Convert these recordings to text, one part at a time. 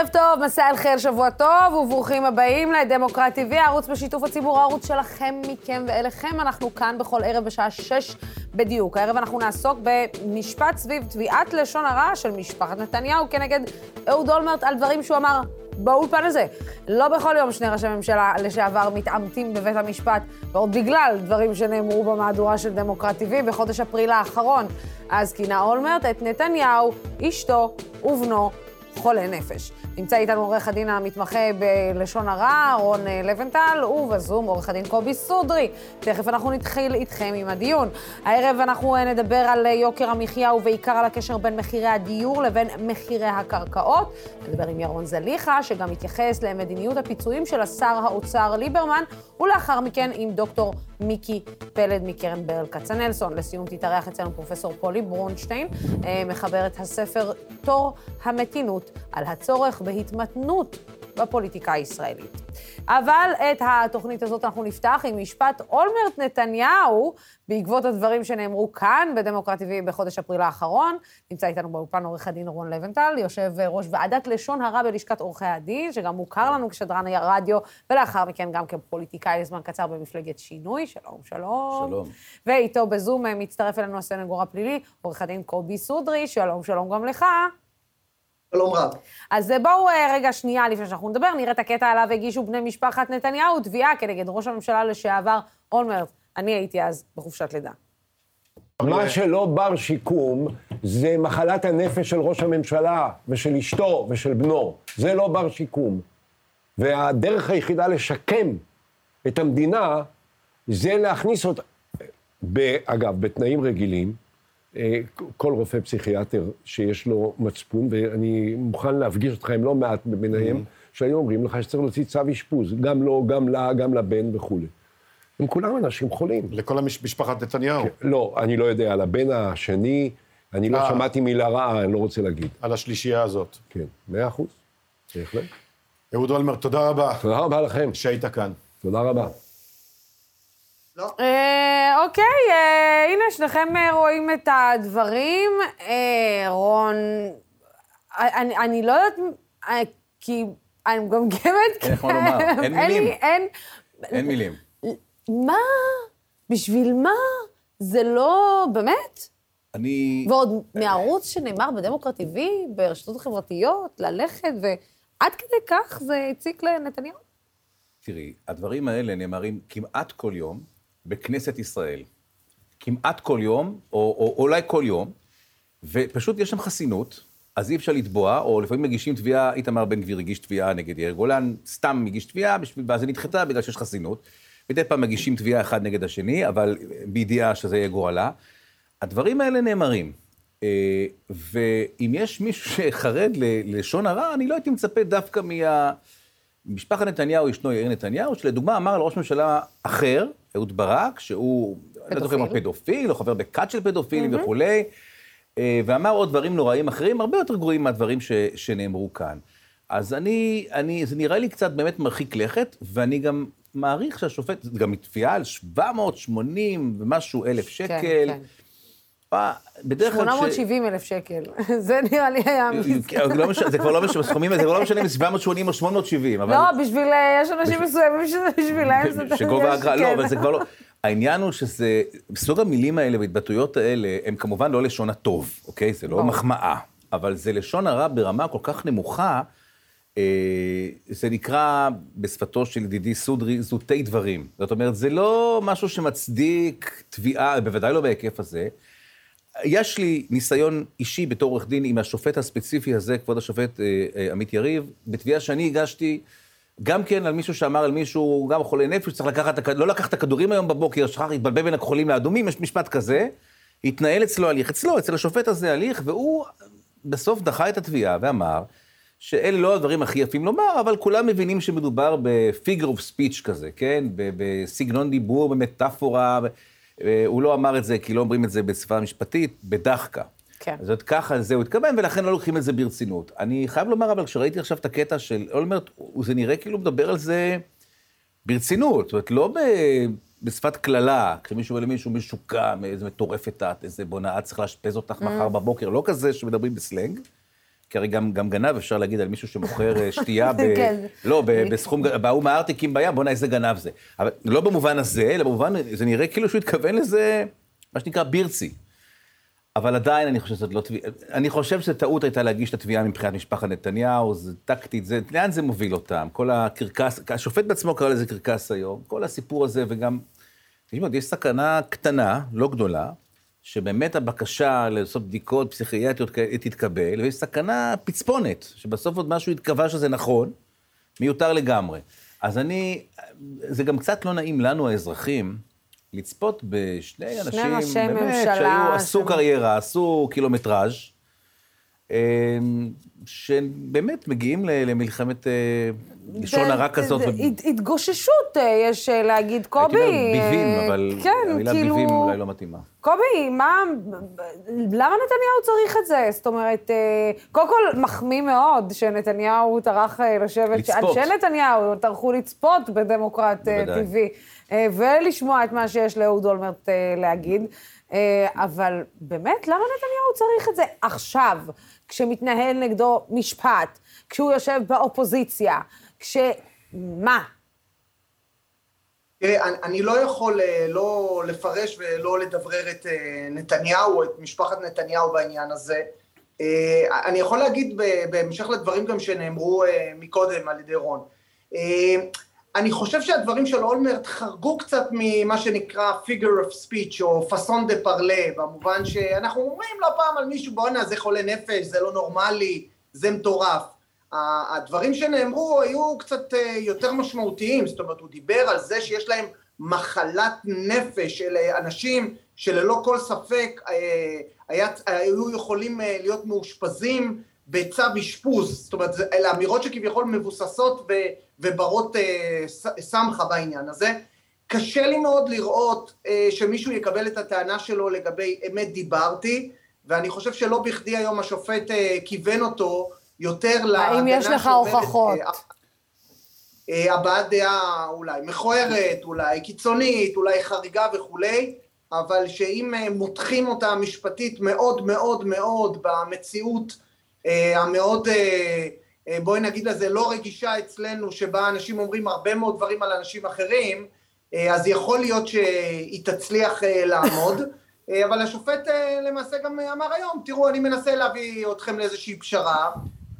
ערב טוב, מסע אל חיל שבוע טוב, וברוכים הבאים לדמוקרט TV, הערוץ בשיתוף הציבור, הערוץ שלכם, מכם ואליכם. אנחנו כאן בכל ערב בשעה שש בדיוק. הערב אנחנו נעסוק במשפט סביב תביעת לשון הרע של משפחת נתניהו כנגד אהוד אולמרט על דברים שהוא אמר באולפן הזה. לא בכל יום שני ראשי ממשלה לשעבר מתעמתים בבית המשפט, ועוד בגלל דברים שנאמרו במהדורה של דמוקרט TV בחודש אפריל האחרון. אז כינה אולמרט את נתניהו, אשתו ובנו חולי נפש. נמצא איתנו עורך הדין המתמחה בלשון הרע, רון אה, לבנטל, ובזום עורך הדין קובי סודרי. תכף אנחנו נתחיל איתכם עם הדיון. הערב אנחנו אה, נדבר על אה, יוקר המחיה ובעיקר על הקשר בין מחירי הדיור לבין מחירי הקרקעות. נדבר עם ירון זליכה, שגם יתייחס למדיניות הפיצויים של השר האוצר ליברמן, ולאחר מכן עם דוקטור מיקי פלד מקרן ברל כצנלסון. לסיום תתארח אצלנו פרופסור פולי ברונשטיין, מחברת הספר תור המתינות על הצורך בהתמתנות בפוליטיקה הישראלית. אבל את התוכנית הזאת אנחנו נפתח עם משפט אולמרט נתניהו, בעקבות הדברים שנאמרו כאן בדמוקרט TV בחודש אפריל האחרון. נמצא איתנו באולפן עורך הדין רון לבנטל, יושב ראש ועדת לשון הרע בלשכת עורכי הדין, שגם מוכר לנו כשדרן הרדיו, ולאחר מכן גם כפוליטיקאי לזמן קצר במפלגת שינוי. שלום, שלום. שלום. ואיתו בזום מצטרף אלינו הסנגור הפלילי, עורך הדין קובי סודרי, שלום, שלום גם לך. שלום רב. אז בואו אה, רגע שנייה לפני שאנחנו נדבר, נראה את הקטע עליו הגישו בני משפחת נתניהו, תביעה כנגד ראש הממשלה לשעבר אולמרט. אני הייתי אז בחופשת לידה. מה שלא בר שיקום זה מחלת הנפש של ראש הממשלה ושל אשתו ושל בנו. זה לא בר שיקום. והדרך היחידה לשקם את המדינה זה להכניס אותה, אגב, בתנאים רגילים, אה, כל רופא פסיכיאטר שיש לו מצפון, ואני מוכן להפגיש אותך עם לא מעט ביניהם, mm-hmm. שהיו אומרים לך שצריך להוציא צו אשפוז, גם לו, גם לה, גם לבן וכולי. הם כולם אנשים חולים. לכל המשפחת נתניהו. כן, לא, אני לא יודע, על הבן השני, אני לא אה. שמעתי מילה רעה, אני לא רוצה להגיד. על השלישייה הזאת. כן, מאה אחוז, בהחלט. אהוד אולמרט, תודה רבה. תודה רבה לכם. שהיית כאן. תודה רבה. לא. אה, אוקיי, אה, הנה, שניכם אה, רואים את הדברים. רון, אני לא יודעת, כי אני מגמגמת. אין איך מה לומר, אין מילים. אין... אין מילים. מה? בשביל מה? זה לא... באמת? אני... ועוד מערוץ שנאמר בדמוקרט TV, ברשתות החברתיות, ללכת, ועד כדי כך זה הציק לנתניהו? תראי, הדברים האלה נאמרים כמעט כל יום, בכנסת ישראל. כמעט כל יום, או, או, או אולי כל יום, ופשוט יש שם חסינות, אז אי אפשר לתבוע, או לפעמים מגישים תביעה, איתמר בן גביר הגיש תביעה נגד יאיר גולן, סתם מגיש תביעה, ואז היא נדחתה בגלל שיש חסינות. מדי פעם מגישים תביעה אחד נגד השני, אבל בידיעה שזה יהיה גורלה. הדברים האלה נאמרים. אה, ואם יש מישהו שחרד ללשון הרע, אני לא הייתי מצפה דווקא מה... משפחת נתניהו ישנו יאיר נתניהו, שלדוגמה אמר על ראש ממשלה אחר, אהוד ברק, שהוא, אני לא זוכר אם הוא פדופיל, או חבר בכת של פדופילים mm-hmm. וכולי, אה, ואמר עוד דברים נוראים אחרים, הרבה יותר גרועים מהדברים ש, שנאמרו כאן. אז אני, אני, זה נראה לי קצת באמת מרחיק לכת, ואני גם מעריך שהשופט, גם מתביעה על 780 ומשהו אלף כן, שקל. כן, כן. בדרך כלל... 870 אלף שקל, זה נראה לי היה... לא זה כבר לא משנה, סכומים, זה כבר לא משנה אם 780 או 870, אבל... לא, בשביל, אה, יש אנשים מסוימים שזה בשבילם, זה... שגובה האגרה, לא, אבל זה כבר לא... העניין הוא שזה, סוג המילים האלה וההתבטאויות האלה, הם כמובן לא לשון הטוב, אוקיי? זה לא מחמאה, אבל זה לשון הרע ברמה כל כך נמוכה, אה, זה נקרא, בשפתו של ידידי סודרי, זוטי דברים. זאת אומרת, זה לא משהו שמצדיק תביעה, בוודאי לא בהיקף הזה. יש לי ניסיון אישי בתור עורך דין עם השופט הספציפי הזה, כבוד השופט אה, אה, עמית יריב, בתביעה שאני הגשתי, גם כן על מישהו שאמר על מישהו, גם חולה נפש, צריך לקחת, לא לקח את הכדורים היום בבוקר, שכח להתבלבל בין הכחולים לאדומים, יש משפט כזה, התנהל אצלו הליך, אצלו, אצל השופט הזה הליך, והוא בסוף דחה את התביעה ואמר, שאלה לא הדברים הכי יפים לומר, אבל כולם מבינים שמדובר בפיגר אוף ספיץ' כזה, כן? בסגנון דיבור, במטאפורה, הוא לא אמר את זה כי לא אומרים את זה בשפה משפטית, בדחקה. כן. זאת ככה, זה הוא התכוון, ולכן לא לוקחים את זה ברצינות. אני חייב לומר, אבל כשראיתי עכשיו את הקטע של אולמרט, זה נראה כאילו מדבר על זה ברצינות, זאת אומרת, לא ב... בשפת קללה, כשמישהו אומר למישהו משוקע, איזה מטורפת את, איזה בונה, את צריך לאשפז אותך מחר בבוקר, לא כזה שמדברים בסלנג, כי הרי גם, גם גנב אפשר להגיד על מישהו שמוכר אה, שתייה, ב... כן. לא, ב, בסכום, בהוא מהארטיקים בים, בוא'נה, איזה גנב זה. אבל לא במובן הזה, אלא במובן, זה נראה כאילו שהוא התכוון לזה, מה שנקרא בירצי. אבל עדיין אני חושב שזאת לא תביעה, אני חושב שטעות הייתה להגיש את התביעה מבחינת משפחת נתניהו, זה טקטית, זה, לאן זה מוביל אותם? כל הקרקס, השופט בעצמו קרא לזה קרקס היום, כל הסיפור הזה, וגם, תשמעו, יש סכנה קטנה, לא גדולה, שבאמת הבקשה לעשות בדיקות פסיכיאטריות כאלה תתקבל, ויש סכנה פצפונת, שבסוף עוד משהו יתקבע שזה נכון, מיותר לגמרי. אז אני, זה גם קצת לא נעים לנו, האזרחים, לצפות בשני אנשים, ראשי באמת, ממשלה שהיו, עשו ש- קריירה, עשו קילומטראז', אמ, שבאמת מגיעים למלחמת אה, לשון הרע כזאת. התגוששות, אה, יש אה, להגיד, קובי. הייתי אומר ביבים, אה, אבל כן, המילה כאילו... ביבים אולי לא מתאימה. קובי, מה... למה נתניהו צריך את זה? זאת אומרת, קודם כל, מחמיא מאוד שנתניהו טרח לשבת... לצפות. אנשי נתניהו טרחו לצפות בדמוקרט אה, ולשמוע את מה שיש לאהוד אולמרט להגיד. אבל באמת, למה נתניהו צריך את זה עכשיו, כשמתנהל נגדו משפט, כשהוא יושב באופוזיציה, כש... מה? תראה, אני, לא יכול אה, לא לפרש ולא לדברר את אה, נתניהו, את משפחת נתניהו בעניין הזה. אה, אני יכול להגיד בהמשך לדברים גם שנאמרו מקודם על ידי רון. אני חושב שהדברים של אולמרט חרגו קצת ממה שנקרא figure of speech או פאסון דה פרלה, במובן שאנחנו אומרים לא פעם על מישהו, בואנה זה חולה נפש, זה לא נורמלי, זה מטורף. הדברים שנאמרו היו קצת אה, יותר משמעותיים, זאת אומרת הוא דיבר על זה שיש להם מחלת נפש, אלה אנשים שללא כל ספק אה, היה, היו יכולים אה, להיות מאושפזים בצו אשפוז, זאת אומרת אלה אמירות שכביכול מבוססות וברות סמכה בעניין הזה. קשה לי מאוד לראות שמישהו יקבל את הטענה שלו לגבי אמת דיברתי, ואני חושב שלא בכדי היום השופט כיוון אותו יותר להגנה האם יש לך הוכחות? אה, אה, הבעת דעה אולי מכוערת, אולי קיצונית, אולי חריגה וכולי, אבל שאם אה, מותחים אותה משפטית מאוד מאוד מאוד במציאות המאוד, בואי נגיד לזה, לא רגישה אצלנו, שבה אנשים אומרים הרבה מאוד דברים על אנשים אחרים, אז יכול להיות שהיא תצליח לעמוד. אבל השופט למעשה גם אמר היום, תראו, אני מנסה להביא אתכם לאיזושהי פשרה,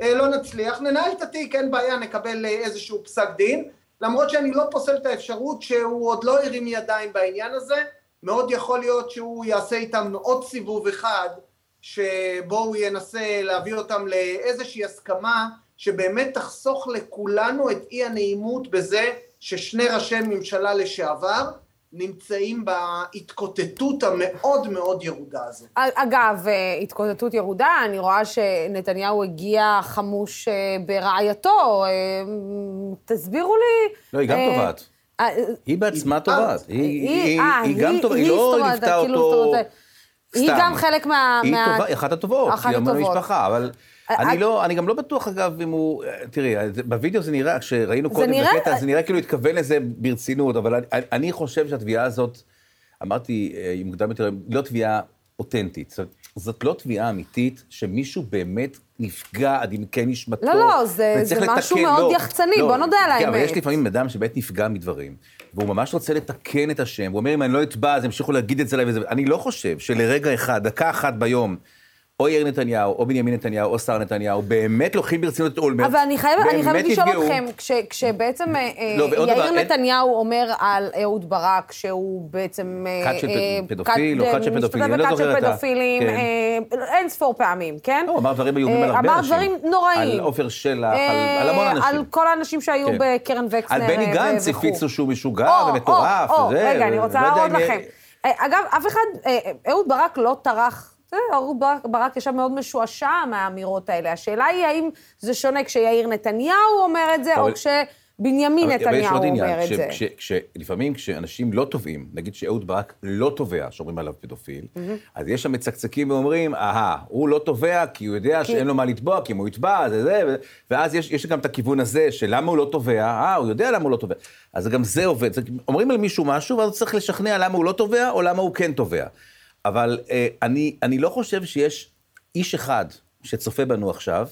לא נצליח, ננהל את התיק, אין בעיה, נקבל אה, איזשהו פסק דין, למרות שאני לא פוסל את האפשרות שהוא עוד לא הרים ידיים בעניין הזה, מאוד יכול להיות שהוא יעשה איתם עוד סיבוב אחד, שבו הוא ינסה להביא אותם לאיזושהי הסכמה שבאמת תחסוך לכולנו את אי הנעימות בזה ששני ראשי ממשלה לשעבר נמצאים בהתקוטטות המאוד מאוד ירודה הזאת. אגב, אה, התקוטטות ירודה, אני רואה שנתניהו הגיע חמוש אה, ברעייתו. אה, תסבירו לי... לא, היא גם תובעת. אה, היא בעצמה תובעת. היא- גם תובעת, היא לא ליוותה כאילו, אותו אומרת, היא סתם. גם חלק מה... היא אחת הטובות, היא אמרה. למשפחה, אבל אני אה, לא, אני גם לא בטוח, אגב, אם הוא... תראי, זה- בוידאו זה נראה, כשראינו קודם בקטע, זה נראה כאילו התכוון לזה ברצינות, אבל אני- חושב שהתביעה הזאת, אמרתי אה, היא מוקדם יותר, לא תביעה אותנטית. זאת- לא תביעה אמיתית שמישהו באמת נפגע עד עמקי נשמתו. לא, לא, זה- זה משהו לתקן, מאוד לא, יחצני, לא, בוא נודה על כן, אבל האמת. יש לפעמים אדם שבאמת נפגע מדברים, והוא ממש רוצה לתקן את השם, הוא אומר, אם אני לא אתבע, אז ימשיכו להגיד את זה עליי וזה. אני לא חושב שלרגע אחד, דקה אחת ביום, או יאיר נתניהו, או בנימין נתניהו, או שר נתניהו, באמת לוקחים ברצינות את אולמרט. אבל אני חייבת, חייבת לשאול. אתכם, כש, כשבעצם אה, לא, ועוד יאיר דבר, אין- נתניהו אומר על אהוד ברק שהוא בעצם... אה, כת של אה, פדופיל או כת- של פדופילים, אני לא זוכר את ה- פדופילים, כן. אה, אין ספור פעמים, כן? לא, אמר דברים איומים על אה, הרבה אמר אנשים. דברים נוראים. על עופר שלח, אה, על על המון אנשים. על כל האנשים שהיו כן. בקרן וקסנר על בני אה, גנץ. הפיצו שהוא משוגע ומטורף, רגע, אני רוצה להראות לכם. אה, אגב, אף אחד, אה, אהוד ברק לא טרח, אה, אהוד ברק- ישב מאוד משועשע מהאמירות האלה. השאלה היא האם זה שונה כשיאיר נתניהו אומר את זה, או אבל- כשבנימין אבל יש נתניהו עוד עניין, אומר את כש- זה. כש- כש- לפעמים כשאנשים לא תובעים, נגיד שאהוד ברק לא תובע, שאומרים עליו פדופיל, אז יש שם מצקצקים ואומרים, אהה, הוא לא תובע כי הוא יודע שאין לו מה לתבוע, כי אם הוא יתבע, זה זה, ואז יש יש גם את הכיוון הזה של למה הוא לא תובע, אה, הוא יודע למה הוא לא תובע. אז גם זה עובד, אומרים על מישהו משהו, ואז צריך לשכנע למה הוא לא תובע, או למה הוא כן תובע. אבל אה, אני אני לא חושב שיש איש אחד שצופה בנו עכשיו,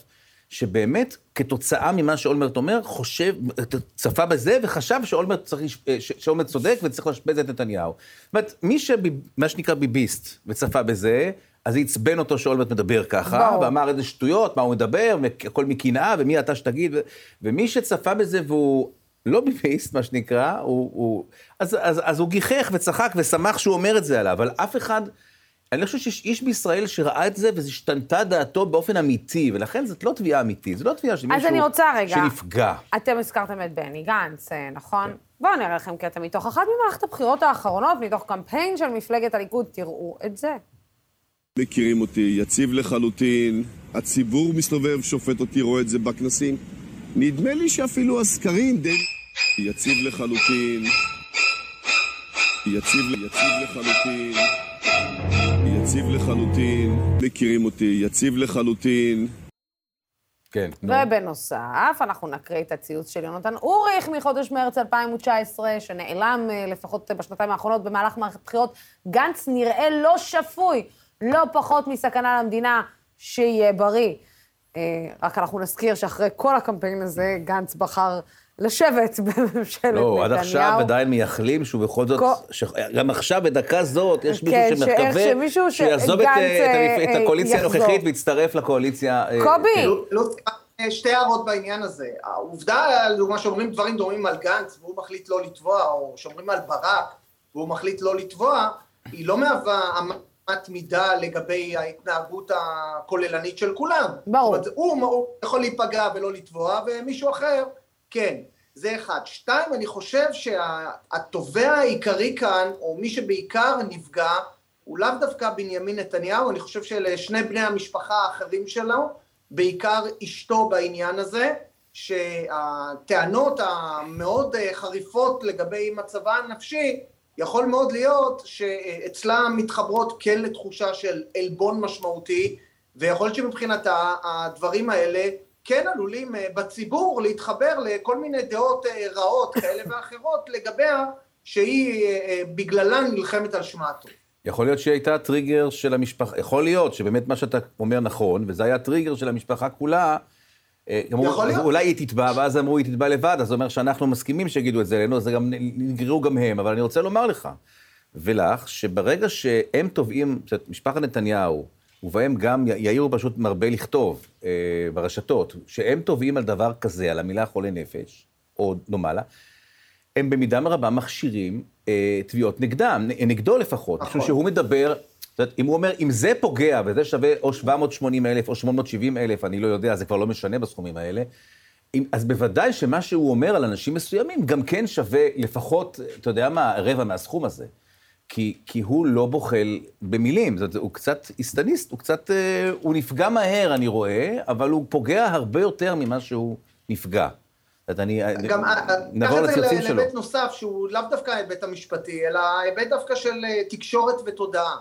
שבאמת, כתוצאה ממה שאולמרט אומר, חושב, צפה בזה וחשב שאולמרט, צריך, שאולמרט צודק וצריך לאשפז את נתניהו. זאת אומרת, מי שמה שנקרא ביביסט וצפה בזה, אז זה עצבן אותו שאולמרט מדבר ככה, ברור. ואמר איזה שטויות, מה הוא מדבר, הכל מקנאה, ומי אתה שתגיד, ו... ומי שצפה בזה והוא לא ביביסט, מה שנקרא, הוא, הוא... אז, אז, אז הוא גיחך וצחק ושמח שהוא אומר את זה עליו, אבל אף אחד, אני לא חושב שיש איש בישראל שראה את זה והשתנתה דעתו באופן אמיתי, ולכן זאת לא תביעה אמיתית, זו לא תביעה של אז מישהו. שנפגע. אתם הזכרתם את בני גנץ, אה, נכון? כן. בואו נראה לכם קטע מתוך אחת ממערכת הבחירות האחרונות, מתוך קמפיין של מפלגת הליכוד, תראו את זה. מכירים אותי, יציב לחלוטין, הציבור מסתובב, שופט אותי, רואה את זה בכנסים. נדמה לי שאפילו הסקרים די... יציב לחלוטין, יציב, יציב לחלוטין, יציב לחלוטין, מכירים אותי, יציב לחלוטין. כן, נו. ובנוסף, אנחנו נקריא את הציוץ של יונתן אוריך מחודש מרץ 2019, שנעלם אה, לפחות בשנתיים האחרונות במהלך מערכת בחירות. גנץ נראה לא שפוי, לא פחות מסכנה למדינה, שיהיה בריא. אה, רק אנחנו נזכיר שאחרי כל הקמפיין הזה, גנץ בחר לשבת בממשלת נתניהו. לא, עד עכשיו עדיין מייחלים שהוא בכל זאת, ש... גם עכשיו בדקה זאת, יש מישהו כן, שמקווה שמישהו שהוא יעזוב את, אה, את, אה, הקואליציה. הנוכחית ויצטרף לקואליציה. אה, קובי! כן. לא- לא, שתי הערות בעניין הזה. העובדה, לדוגמה, שאומרים דברים דומים על גנץ והוא מחליט לא לתבוע, או שאומרים על ברק והוא מחליט לא לתבוע, היא לא מהווה אמת מידה לגבי ההתנהגות הכוללנית של כולם. ברור. זאת אומרת, הוא, הוא יכול להיפגע ולא לתבוע, ומישהו אחר, כן. זה אחד. שתיים, אני חושב שהתובע העיקרי כאן, או מי שבעיקר נפגע, הוא לאו דווקא בנימין נתניהו, אני חושב שאלה שני בני המשפחה האחרים שלו, בעיקר אשתו בעניין הזה, שהטענות המאוד אה, חריפות לגבי מצבה הנפשי, יכול מאוד להיות שאצלה מתחברות כן לתחושה של עלבון משמעותי, ויכול להיות שמבחינתה הדברים האלה כן עלולים אה, בציבור להתחבר לכל מיני דעות אה, רעות כאלה ואחרות לגביה, שהיא אה, בגללן נלחמת על שמה הטוב. יכול להיות שהיא הייתה טריגר של המשפחה, יכול להיות שבאמת מה שאתה אומר נכון, וזה היה טריגר של המשפחה כולה. אמרו, יכול אז להיות. אולי היא תתבע, ואז אמרו, היא תתבע לבד, אז זה אומר שאנחנו מסכימים שיגידו את זה אלינו, אז זה גם נגררו גם הם, אבל אני רוצה לומר לך ולך, שברגע שהם תובעים, משפחת נתניהו, ובהם גם יאיר פשוט מרבה לכתוב אה, ברשתות, שהם תובעים על דבר כזה, על המילה חולה נפש, או דומה לה, הם במידה רבה מכשירים אה, תביעות נגדם, נגדו לפחות, נכון. משום שהוא מדבר, זאת אומרת, אם הוא אומר, אם זה פוגע, וזה שווה או 780 אלף או 870 אלף, אני לא יודע, זה כבר לא משנה בסכומים האלה, אם, אז בוודאי שמה שהוא אומר על אנשים מסוימים, גם כן שווה לפחות, אתה יודע מה, רבע מהסכום הזה. כי, כי הוא לא בוחל במילים, זאת, הוא קצת איסטניסט, הוא קצת, אה, הוא נפגע מהר, אני רואה, אבל הוא פוגע הרבה יותר ממה שהוא נפגע. זאת אומרת, אני, גם אה, נעבור לציוצים שלו. להיבט נוסף, שהוא לאו דווקא ההיבט המשפטי, אלא ההיבט דווקא של אה, תקשורת ותודעה.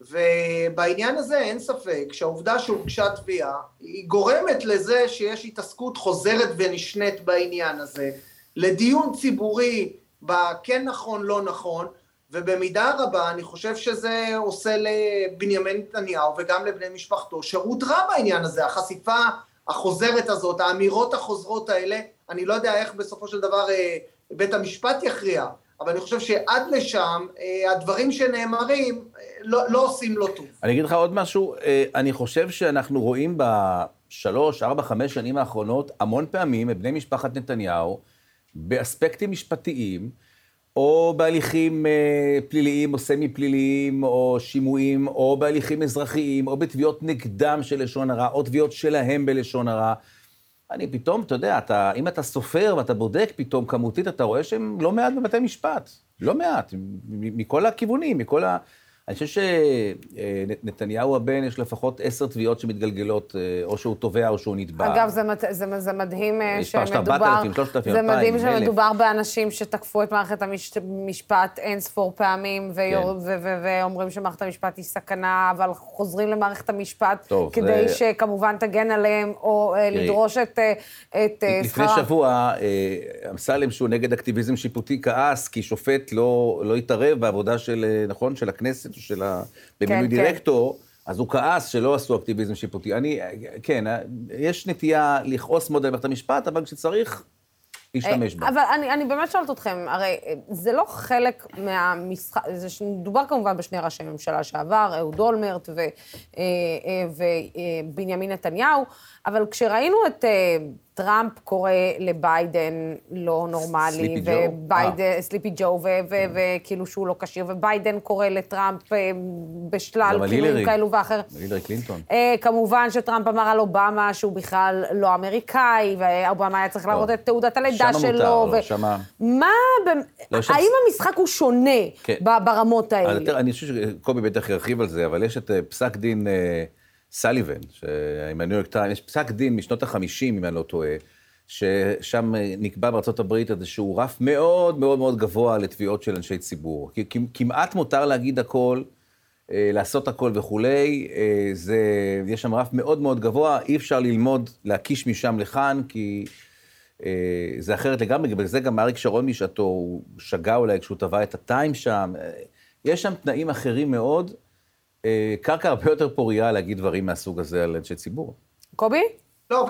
ובעניין הזה אין ספק שהעובדה שהוגשה תביעה, היא גורמת לזה שיש התעסקות חוזרת ונשנית בעניין הזה, לדיון ציבורי בכן נכון, לא נכון, ובמידה רבה אני חושב שזה עושה לבנימין נתניהו וגם לבני משפחתו שירות רע בעניין הזה, החשיפה החוזרת הזאת, האמירות החוזרות האלה, אני לא יודע איך בסופו של דבר אה, בית המשפט יכריע, אבל אני חושב שעד לשם אה, הדברים שנאמרים אה, לא, לא עושים לו טוב. אני אגיד לך עוד משהו, אני חושב שאנחנו רואים בשלוש, ארבע, חמש שנים האחרונות המון פעמים את בני משפחת נתניהו באספקטים משפטיים, או בהליכים אה, פליליים או סמי-פליליים, או שימועים, או בהליכים אזרחיים, או בתביעות נגדם של לשון הרע, או תביעות שלהם בלשון הרע. אני פתאום, אתה יודע, אתה, אם אתה סופר ואתה בודק פתאום כמותית, אתה רואה שהם לא מעט בבתי משפט. לא מעט, מכל הכיוונים, מכל ה... אני חושב שנתניהו הבן, יש לפחות עשר תביעות שמתגלגלות, אה, או שהוא תובע או שהוא נתבע. אגב, זה, מת- זה, זה מדהים אה, יש פעם של שמדובר... 4,000, 3,000, זה 2,000, מדהים 1,000. שמדובר באנשים שתקפו את מערכת המשפט אין ספור פעמים, ויור- כן. ו- ו- ואומרים שמערכת המשפט היא סכנה, אבל חוזרים למערכת המשפט טוב, כדי זה- שכמובן תגן עליהם, או אה, תראי, לדרוש את את, לפני שכרם. שבוע, אמסלם, שהוא נגד אקטיביזם שיפוטי, כעס, כי שופט לא, לא התערב בעבודה של, נכון, של הכנסת, או של ה... במינוי כן. דירקטור, אז הוא כעס שלא עשו אקטיביזם שיפוטי. אני, כן, יש נטייה לכעוס מאוד על מערכת המשפט, אבל כשצריך, להשתמש בה. אבל אני, אני באמת שואלת אתכם, הרי זה לא חלק מהמשחק, זה מדובר כמובן בשני ראשי ממשלה שעבר, אהוד אולמרט אה, אה, ובנימין נתניהו, אבל כשראינו את אה, טראמפ קורא לביידן לא נורמלי, Sleepy Joe. וביידן, אה. Sleepy Joe, ו- ו- וכאילו שהוא לא כשיר, וביידן קורא לטראמפ אה, בשלל גם כינויים. כאלו ואחר. הילרי קלינטון. אה, כמובן שטראמפ אמר על אובמה שהוא בכלל לא אמריקאי, ואובמה היה צריך להראות את תעודת הלידה שמה שלו. מותר, לא, ו- שמה- מה, לא, שם- האם המשחק הוא שונה כן. ברמות האלה? אני חושב שקובי בטח ירחיב על זה, אבל יש את פסק דין אה, סליבן, ש- עם הניו יורק טיים, יש פסק דין משנות ה-50, אם אני לא טועה, ששם אה, נקבע בארצות הברית איזשהו רף מאוד מאוד מאוד גבוה לתביעות של אנשי ציבור. כמעט מותר להגיד הכל, אה, לעשות הכל וכולי, אה, זה, יש שם רף מאוד מאוד גבוה, אי אפשר ללמוד, להקיש משם לכאן, כי זה אחרת לגמרי, בגלל זה גם אריק שרון בשעתו, הוא שגה אולי כשהוא טבע את הטיים שם, יש שם תנאים אחרים מאוד, קרקע הרבה יותר פורייה להגיד דברים מהסוג הזה על אנשי ציבור. קובי? לא,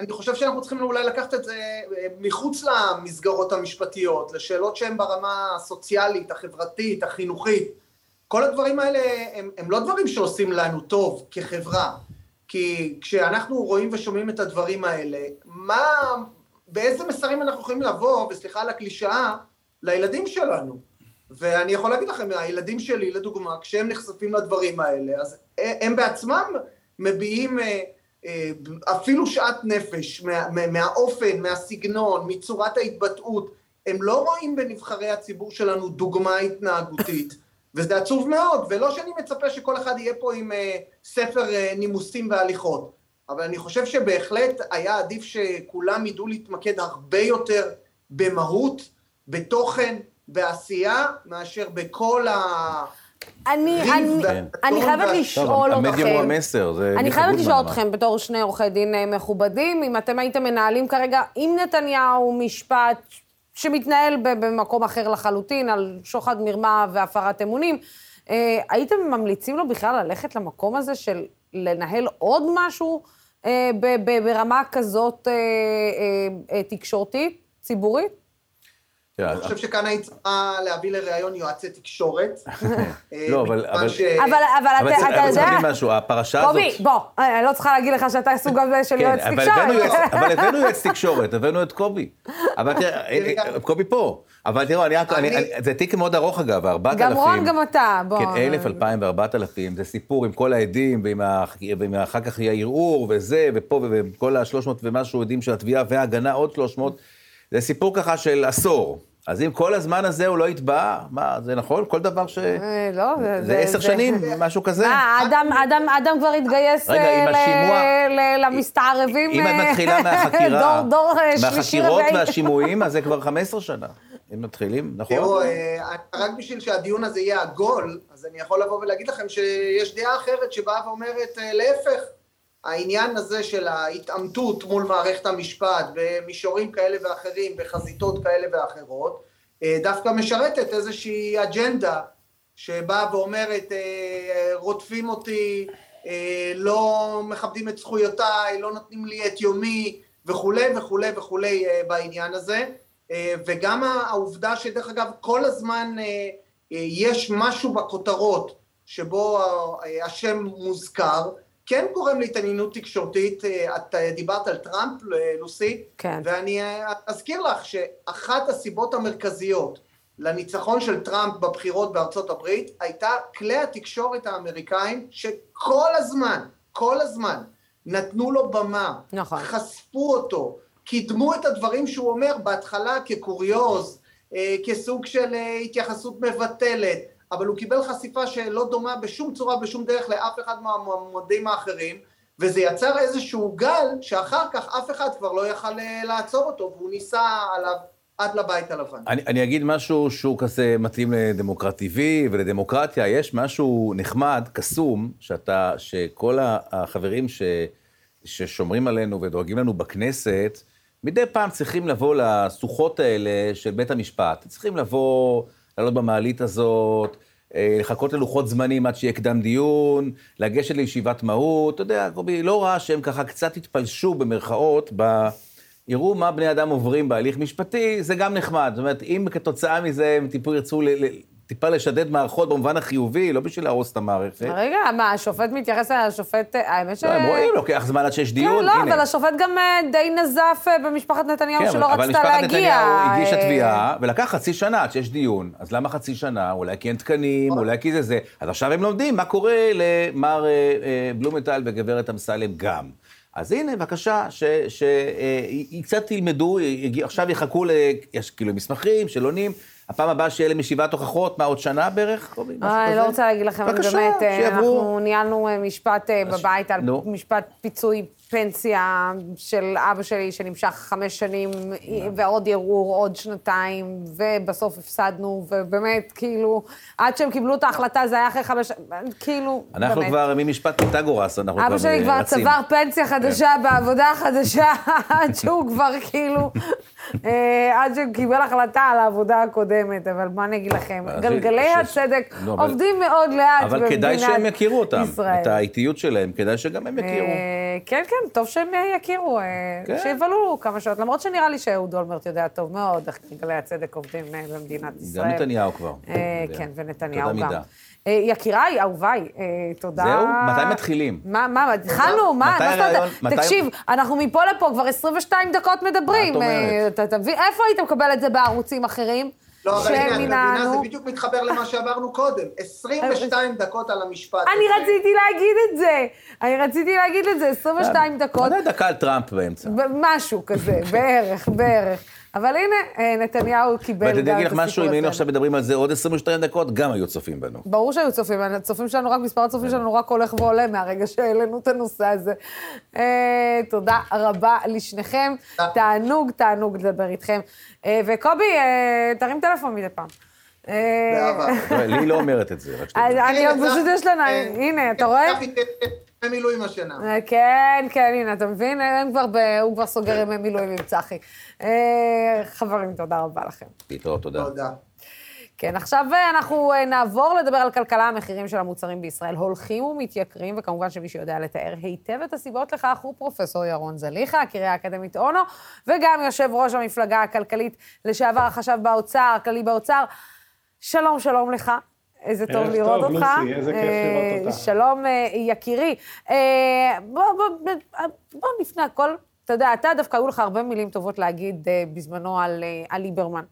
אני חושב שאנחנו צריכים אולי לקחת את זה אה, מחוץ למסגרות המשפטיות, לשאלות שהן ברמה הסוציאלית, החברתית, החינוכית. כל הדברים האלה הם, הם לא דברים שעושים לנו טוב כחברה. כי כשאנחנו רואים ושומעים את הדברים האלה, מה, באיזה מסרים אנחנו יכולים לבוא, וסליחה על הקלישאה, לילדים שלנו? ואני יכול להגיד לכם, הילדים שלי, לדוגמה, כשהם נחשפים לדברים האלה, אז הם בעצמם מביעים אה, אה, אפילו שאט נפש מה, מה, מהאופן, מהסגנון, מצורת ההתבטאות. הם לא רואים בנבחרי הציבור שלנו דוגמה התנהגותית, וזה עצוב מאוד, ולא שאני מצפה שכל אחד יהיה פה עם אה, ספר נימוסים והליכות, אבל אני חושב שבהחלט היה עדיף שכולם ידעו להתמקד הרבה יותר במהות, בתוכן, בעשייה, מאשר בכל ה... אני, אני, והטון אני חייבת. לשאול אתכם... המדיום הוא המסר, זה אני חייבת לשאול. אתכם, בתור שני עורכי דין אה, מכובדים, אם אתם הייתם מנהלים כרגע עם נתניהו משפט שמתנהל במקום אחר לחלוטין, על שוחד מרמה והפרת אמונים, אה, הייתם ממליצים לו בכלל ללכת למקום הזה של לנהל עוד משהו אה, ברמה כזאת תקשורתית, ציבורית? תראה, אני חושב שכאן היית צריכה להביא לראיון יועצי תקשורת. אה, לא, אבל- מכיוון אבל- אבל, אתה, אתה אבל צריך יודע... להבין משהו, הפרשה הזאת... קובי, בוא, אני לא צריכה להגיד לך שאתה סוג הזה של יועץ כן, יועץ- תקשורת. אבל הבאנו יועץ תקשורת, הבאנו את קובי. אבל תראה, אה, אה, קובי פה. אבל תראו, אני רק, אני- אני- אני- זה תיק מאוד ארוך אגב, 4,000. גם רון, גם אתה, בוא. כן, 1,000, 2,000 ו-4,000, זה סיפור עם כל העדים, ועם אחר כך יהיה ערעור, וזה, ופה, וכל ה-300 ומשהו עדים של התביעה וההגנה, עוד 300. זה סיפור ככה של עשור. אז אם כל הזמן הזה הוא לא יתבע, מה, זה נכון? כל דבר ש... אה, לא, זה... זה עשר שנים, משהו כזה? מה, אדם, אדם, אדם כבר התגייס אה, למסתערבים. אם אה, את מתחילה מהחקירה, דור, דור אה, שלישי מהחקירות. והשימועים, אז זה כבר 15 שנה. אם מתחילים, נכון? תראו, אה, רק בשביל שהדיון הזה יהיה עגול, אז אני יכול לבוא ולהגיד לכם שיש דעה אחרת שבאה ואומרת אה, להפך. העניין הזה של ההתעמתות מול מערכת המשפט במישורים כאלה ואחרים, בחזיתות כאלה ואחרות, אה, דווקא משרתת איזושהי אג'נדה שבאה ואומרת, אה, רודפים אותי, אה, לא מכבדים את זכויותיי, לא נותנים לי את יומי, וכולי וכולי וכולי בעניין הזה. וגם העובדה שדרך אגב כל הזמן יש משהו בכותרות שבו השם מוזכר, כן גורם להתעניינות תקשורתית, אה, את אה, דיברת על טראמפ, אה, לוסי, כן. ואני אזכיר לך שאחת הסיבות המרכזיות לניצחון של טראמפ בבחירות בארצות הברית הייתה כלי התקשורת האמריקאים שכל הזמן, כל הזמן, נתנו לו במה, נכון. חשפו אותו, קידמו את הדברים שהוא אומר בהתחלה כקוריוז, אה, כסוג של אה, התייחסות מבטלת, אבל הוא קיבל חשיפה שלא דומה בשום צורה, בשום דרך לאף אחד מהמועמדים האחרים, וזה יצר איזשהו גל שאחר כך אף אחד כבר לא יכל אה, לעצור אותו, והוא ניסה עליו עד לבית הלבן. אני, אני אגיד משהו שהוא כזה מתאים לדמוקרט TV ולדמוקרטיה. יש משהו נחמד, קסום, שאתה, שכל החברים ש, ששומרים עלינו ודואגים לנו בכנסת, מדי פעם צריכים לבוא לסוחות האלה של בית המשפט. צריכים לבוא, לעלות במעלית הזאת, אה, לחכות ללוחות זמנים עד שיהיה קדם דיון, לגשת לישיבת מהות, אתה יודע, קובי, לא רע שהם ככה קצת התפלשו במרכאות, ב... יראו מה בני אדם עוברים בהליך משפטי, זה גם נחמד. זאת אומרת, אם כתוצאה מזה הם טיפה ירצו ל... טיפה לשדד מערכות במובן החיובי, לא בשביל להרוס את המערכת. רגע, מה, השופט מתייחס לשופט... האמת ש... לא, הם רואים, לוקח זמן עד שיש דיון, כן, לא, הנה. אבל השופט גם אה, די נזף אה, במשפחת נתניהו כן, שלא אבל רצתה משפחת להגיע. נתניהו הגישה אה, תביעה, ולקח חצי שנה עד שיש דיון. אז למה חצי שנה? אולי כי אין תקנים, אולי כי זה זה. אז עכשיו הם לומדים מה קורה למר אה, אה, בלומנטל וגברת אמסלם גם. אז הנה, בבקשה, שקצת תלמדו, עכשיו יחכו, ל- יש כאילו מסמכים של עונים, הפעם הבאה שיהיה להם ישיבת הוכחות, מה, עוד שנה בערך? אני? לא רוצה להגיד לכם, בבקשה, באמת, אה, שיעברו. אנחנו ניהלנו אה, משפט אה, בבית על. משפט פיצוי פנסיה של אבא שלי, שנמשך חמש שנים, ועוד ערעור, עוד שנתיים, ובסוף הפסדנו, ובאמת, כאילו, עד שהם קיבלו את ההחלטה, זה היה אחרי חמש, כאילו, אנחנו באמת. כבר ממשפט פיתגורס, אנחנו כבר אבא שלי כבר רצים. צבר פנסיה חדשה בעבודה חדשה, עד שהוא כבר כאילו, אה, עד שהוא קיבל החלטה על העבודה הקודמת, אבל מה אני אגיד לכם, גלגלי הצדק אבל- עובדים מאוד לאט אבל כדאי במדינת שהם יכירו אותם, ישראל. את האיטיות שלהם, כדאי שגם הם יכירו. אה, כן, כן, טוב שהם יכירו, אה, כן. שיבלו כמה שעות, למרות שנראה לי שאהוד אולמרט יודע טוב מאוד איך גלגלי הצדק עובדים אה, במדינת ישראל. גם נתניהו כבר. אה. כן, ונתניהו גם. אה, יקיריי, אהוביי, אה, תודה. זהו? מתי מתחילים? מה, מה, התחלנו? מה, מה זאת אומרת? תקשיב, אנחנו מפה לפה כבר 22 דקות מדברים. מה את אומרת? איפה היית מקבל את זה בערוצים אחרים? לא, אבל הנה, את מבינה, זה? בדיוק מתחבר למה שאמרנו קודם. 22 דקות על המשפט. אני. רציתי להגיד את זה. אני רציתי להגיד את זה, 22 דקות. מתי דקה על טראמפ באמצע? משהו כזה, בערך, בערך. אבל הנה, אה, נתניהו קיבל גם את להגיד לך משהו, הסיפור אם היינו הזה. עכשיו מדברים על זה עוד 22 דקות, גם היו צופים בנו. ברור שהיו צופים, הצופים שלנו, רק מספר הצופים שלנו רק הולך ועולה מהרגע שהעלינו את הנושא הזה. אה, תודה רבה לשניכם, תענוג, תענוג לדבר איתכם. אה, וקובי, תרים טלפון מדי פעם. לא, לי לא אומרת את זה, רק שתדע. אני פשוט יש לנו, הנה, אתה רואה? מילואים השנה. אה, כן, כן, הנה, אתה מבין? הם כבר ב- הוא כבר סוגר ימי מילואים עם צחי. אה, חברים, תודה רבה לכם. להתראות, תודה. תודה. כן, עכשיו אה, אנחנו נעבור לדבר על כלכלה. המחירים של המוצרים בישראל הולכים ומתייקרים, וכמובן שמי שיודע לתאר היטב את הסיבות לכך הוא פרופסור ירון זליכה, הקריה האקדמית אונו, וגם יושב ראש המפלגה הכלכלית לשעבר החשב באוצר, הכללי באוצר. שלום, שלום לך. איזה טוב ערב לראות טוב, אותך. לוסי, איזה כיף אה, לראות אותך. שלום, אה, יקירי. אה, בוא, בוא, בוא, בוא לפני הכל, אתה יודע, אתה דווקא היו לך הרבה מילים טובות להגיד בזמנו על, על ליברמן.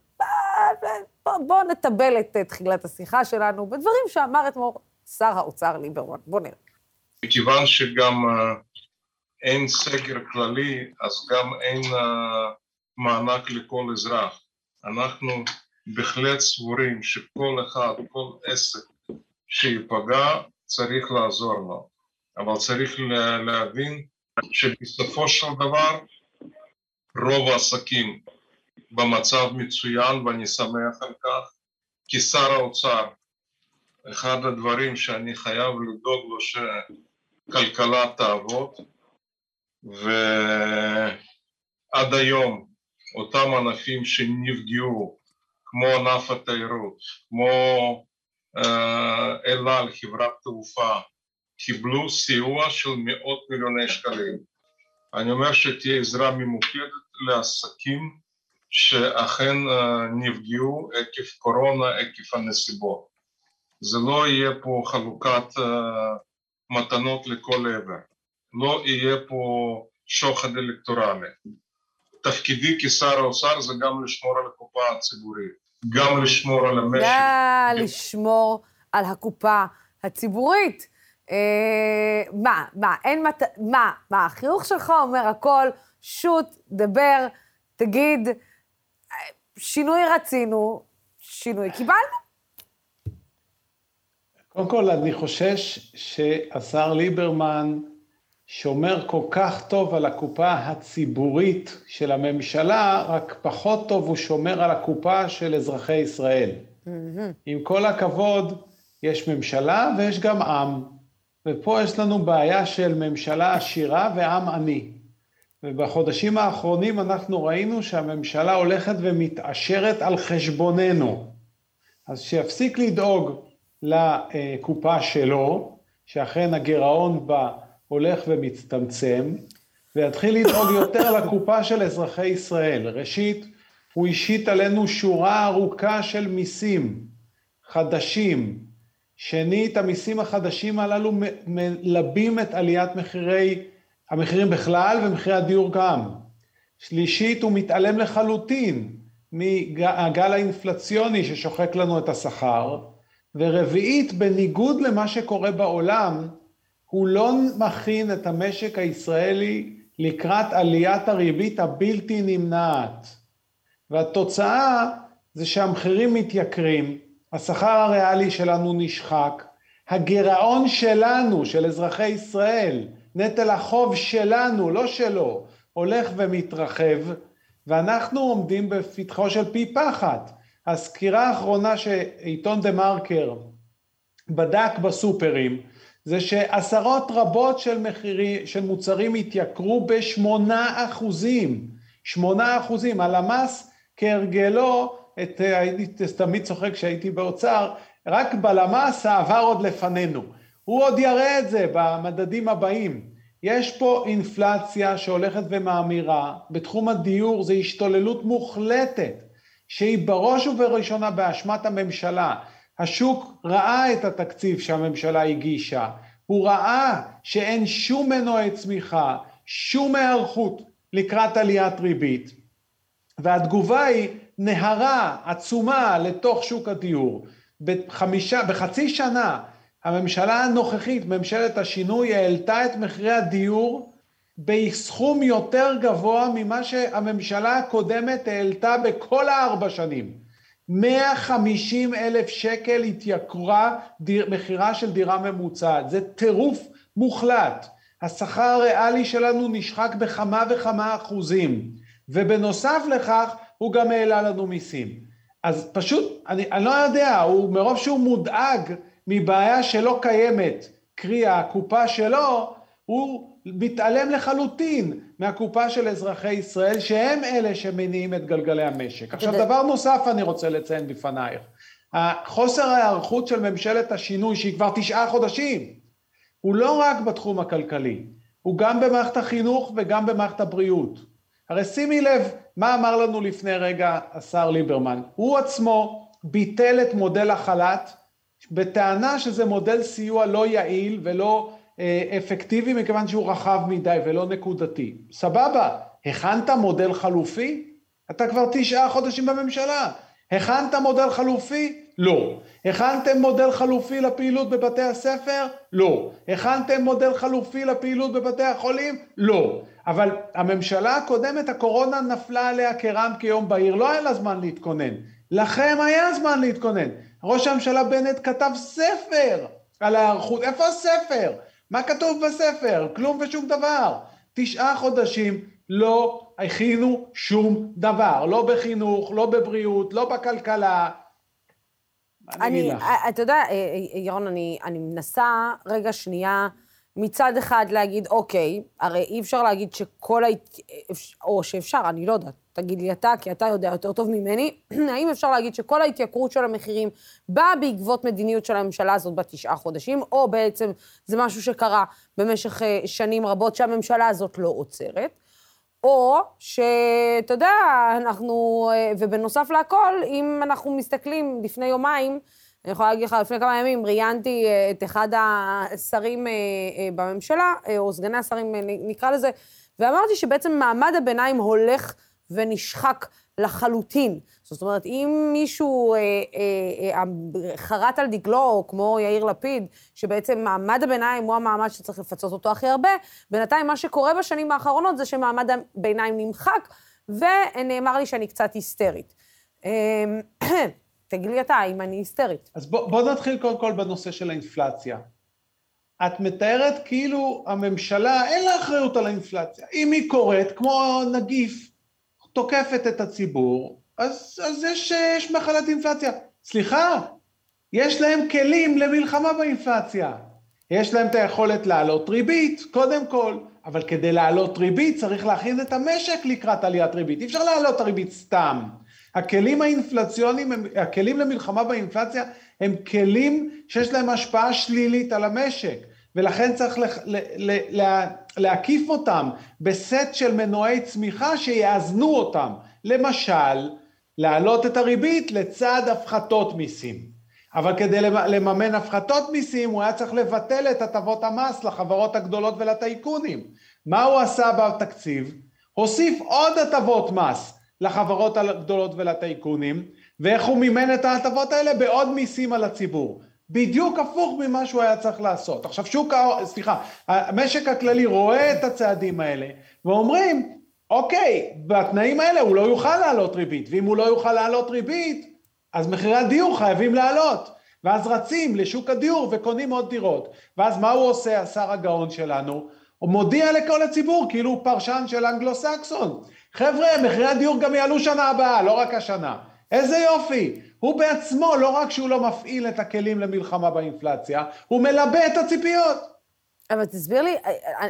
בוא, בוא נטבל את תחילת השיחה שלנו בדברים שאמר אתמול שר האוצר ליברמן. בוא נראה. מכיוון שגם אין סגר כללי, אז גם אין מענק לכל אזרח. אנחנו בהחלט סבורים שכל אחד, כל עסק שייפגע, צריך לעזור לו. אבל צריך לה- להבין שבסופו של דבר רוב העסקים במצב מצוין ואני שמח על כך. כשר האוצר, אחד הדברים שאני חייב לדאוג לו שכלכלה תעבוד, ועד היום אותם ענפים שנפגעו, כמו ענף התיירות, כמו אה, אל על, חברת תעופה, קיבלו סיוע של מאות מיליוני שקלים. אני אומר שתהיה עזרה ממוקדת לעסקים שאכן אה, נפגעו עקב קורונה, עקב הנסיבות. זה לא יהיה פה חלוקת uh, מתנות לכל עבר, לא יהיה פה שוחד אלקטורלי. תפקידי כשר האוצר זה גם לשמור על הקופה הציבורית, גם לשמור על המשק. נא לשמור על הקופה הציבורית. אה, מה, מה, אין מת... מה, מה, החיוך שלך אומר הכל, שוט, דבר, תגיד, אה, שינוי רצינו, שינוי קיבלנו. קודם כל, אני חושש שהשר ליברמן שומר כל כך טוב על הקופה הציבורית של הממשלה, רק פחות טוב הוא שומר על הקופה של אזרחי ישראל. עם כל הכבוד, יש ממשלה ויש גם עם, ופה יש לנו בעיה של ממשלה עשירה ועם עני. ובחודשים האחרונים אנחנו ראינו שהממשלה הולכת ומתעשרת על חשבוננו. אז שיפסיק לדאוג לקופה שלו, שאכן הגירעון בה הולך ומצטמצם, ויתחיל לדאוג יותר לקופה של אזרחי ישראל. ראשית, הוא השית עלינו שורה ארוכה של מיסים חדשים. שנית, המיסים החדשים הללו מלבים את עליית מחירי, המחירים בכלל ומחירי הדיור גם. שלישית, הוא מתעלם לחלוטין מהגל האינפלציוני ששוחק לנו את השכר. ורביעית, בניגוד למה שקורה בעולם, הוא לא מכין את המשק הישראלי לקראת עליית הריבית הבלתי נמנעת. והתוצאה זה שהמחירים מתייקרים, השכר הריאלי שלנו נשחק, הגירעון שלנו, של אזרחי ישראל, נטל החוב שלנו, לא שלו, הולך ומתרחב, ואנחנו עומדים בפתחו של פי פחת. הסקירה האחרונה שעיתון דה מרקר בדק בסופרים, זה שעשרות רבות של, מחירי, של מוצרים התייקרו בשמונה אחוזים. שמונה אחוזים. הלמ"ס כהרגלו, את, הייתי תמיד צוחק כשהייתי באוצר, רק בלמ"ס העבר עוד לפנינו. הוא עוד יראה את זה במדדים הבאים. יש פה אינפלציה שהולכת ומאמירה, בתחום הדיור זה השתוללות מוחלטת, שהיא בראש ובראשונה באשמת הממשלה. השוק ראה את התקציב שהממשלה הגישה, הוא ראה שאין שום מנועי צמיחה, שום היערכות לקראת עליית ריבית, והתגובה היא נהרה עצומה לתוך שוק הדיור. בחמישה, בחצי שנה הממשלה הנוכחית, ממשלת השינוי, העלתה את מחירי הדיור בסכום יותר גבוה ממה שהממשלה הקודמת העלתה בכל הארבע שנים. 150 אלף שקל התייקרה מחירה של דירה ממוצעת, זה טירוף מוחלט. השכר הריאלי שלנו נשחק בכמה וכמה אחוזים, ובנוסף לכך הוא גם העלה לנו מיסים. אז פשוט, אני, אני לא יודע, הוא מרוב שהוא מודאג מבעיה שלא קיימת, קרי הקופה שלו, הוא מתעלם לחלוטין מהקופה של אזרחי ישראל, שהם אלה שמניעים את גלגלי המשק. עכשיו, דבר נוסף אני רוצה לציין בפנייך. חוסר ההיערכות של ממשלת השינוי, שהיא כבר תשעה חודשים, הוא לא רק בתחום הכלכלי, הוא גם במערכת החינוך וגם במערכת הבריאות. הרי שימי לב מה אמר לנו לפני רגע השר ליברמן. הוא עצמו ביטל את מודל החל"ת בטענה שזה מודל סיוע לא יעיל ולא אפקטיבי מכיוון שהוא רחב מדי ולא נקודתי. סבבה, הכנת מודל חלופי? אתה כבר תשעה חודשים בממשלה. הכנת מודל חלופי? לא. הכנתם מודל חלופי לפעילות בבתי הספר? לא. הכנתם מודל חלופי לפעילות בבתי החולים? לא. אבל הממשלה הקודמת, הקורונה נפלה עליה כרעם כיום בהיר, לא היה לה זמן להתכונן. לכם היה זמן להתכונן. ראש הממשלה בנט כתב ספר על ההיערכות. איפה הספר? מה כתוב בספר? כלום ושום דבר. תשעה חודשים לא הכינו שום דבר, לא בחינוך, לא בבריאות, לא בכלכלה. אני, אה, אתה יודע, אה, אה, ירון, אני, אני מנסה רגע שנייה מצד אחד להגיד, אוקיי, הרי אי אפשר להגיד שכל ה... או שאפשר, אני לא יודעת, תגיד לי אתה, כי אתה יודע יותר טוב ממני, האם אפשר להגיד שכל ההתייקרות של המחירים באה בעקבות מדיניות של הממשלה הזאת בתשעה חודשים, או בעצם זה משהו שקרה במשך אה, שנים רבות שהממשלה הזאת לא עוצרת, או שאתה יודע, אנחנו, אה, ובנוסף להכל, אם אנחנו מסתכלים לפני יומיים, אני יכולה להגיד לך, לפני כמה ימים ראיינתי אה, את אחד השרים בממשלה, או סגני השרים נקרא לזה, ואמרתי שבעצם מעמד הביניים הולך ונשחק לחלוטין. זאת אומרת, אם מישהו אה, אה, אה, חרט על דגלו, כמו יאיר לפיד, שבעצם מעמד הביניים הוא המעמד שצריך לפצות אותו הכי הרבה, בינתיים מה שקורה בשנים האחרונות זה שמעמד הביניים נמחק, ונאמר לי שאני קצת היסטרית. אה, תגיד לי אתה, אם אני היסטרית. אז בוא, בוא נתחיל קודם כל בנושא של האינפלציה. את מתארת כאילו הממשלה, אין לה אחריות על האינפלציה. אם היא קורית, כמו נגיף, תוקפת את הציבור, אז, אז יש, יש מחלת אינפלציה. סליחה, יש להם כלים למלחמה באינפלציה. יש להם את היכולת להעלות ריבית, קודם כל, אבל כדי להעלות ריבית צריך להכין את המשק לקראת עליית ריבית. אי אפשר להעלות הריבית סתם. הכלים האינפלציוניים, הכלים למלחמה באינפלציה הם כלים שיש להם השפעה שלילית על המשק. ולכן צריך לח, ל, ל, לה, להקיף אותם בסט של מנועי צמיחה שיאזנו אותם. למשל, להעלות את הריבית לצד הפחתות מיסים. אבל כדי לממן הפחתות מיסים הוא היה צריך לבטל את הטבות המס לחברות הגדולות ולטייקונים. מה הוא עשה בתקציב? הוסיף עוד הטבות מס לחברות הגדולות ולטייקונים, ואיך הוא מימן את ההטבות האלה? בעוד מיסים על הציבור. בדיוק הפוך ממה שהוא היה צריך לעשות. עכשיו שוק, סליחה, המשק הכללי רואה את הצעדים האלה ואומרים, אוקיי, בתנאים האלה הוא לא יוכל להעלות ריבית, ואם הוא לא יוכל להעלות ריבית, אז מחירי הדיור חייבים לעלות. ואז רצים לשוק הדיור וקונים עוד דירות. ואז מה הוא עושה, השר הגאון שלנו? הוא מודיע לכל הציבור, כאילו הוא פרשן של אנגלו-סקסון. חבר'ה, מחירי הדיור גם יעלו שנה הבאה, לא רק השנה. איזה יופי. הוא בעצמו, לא רק שהוא לא מפעיל את הכלים למלחמה באינפלציה, הוא מלבה את הציפיות. אבל תסביר לי,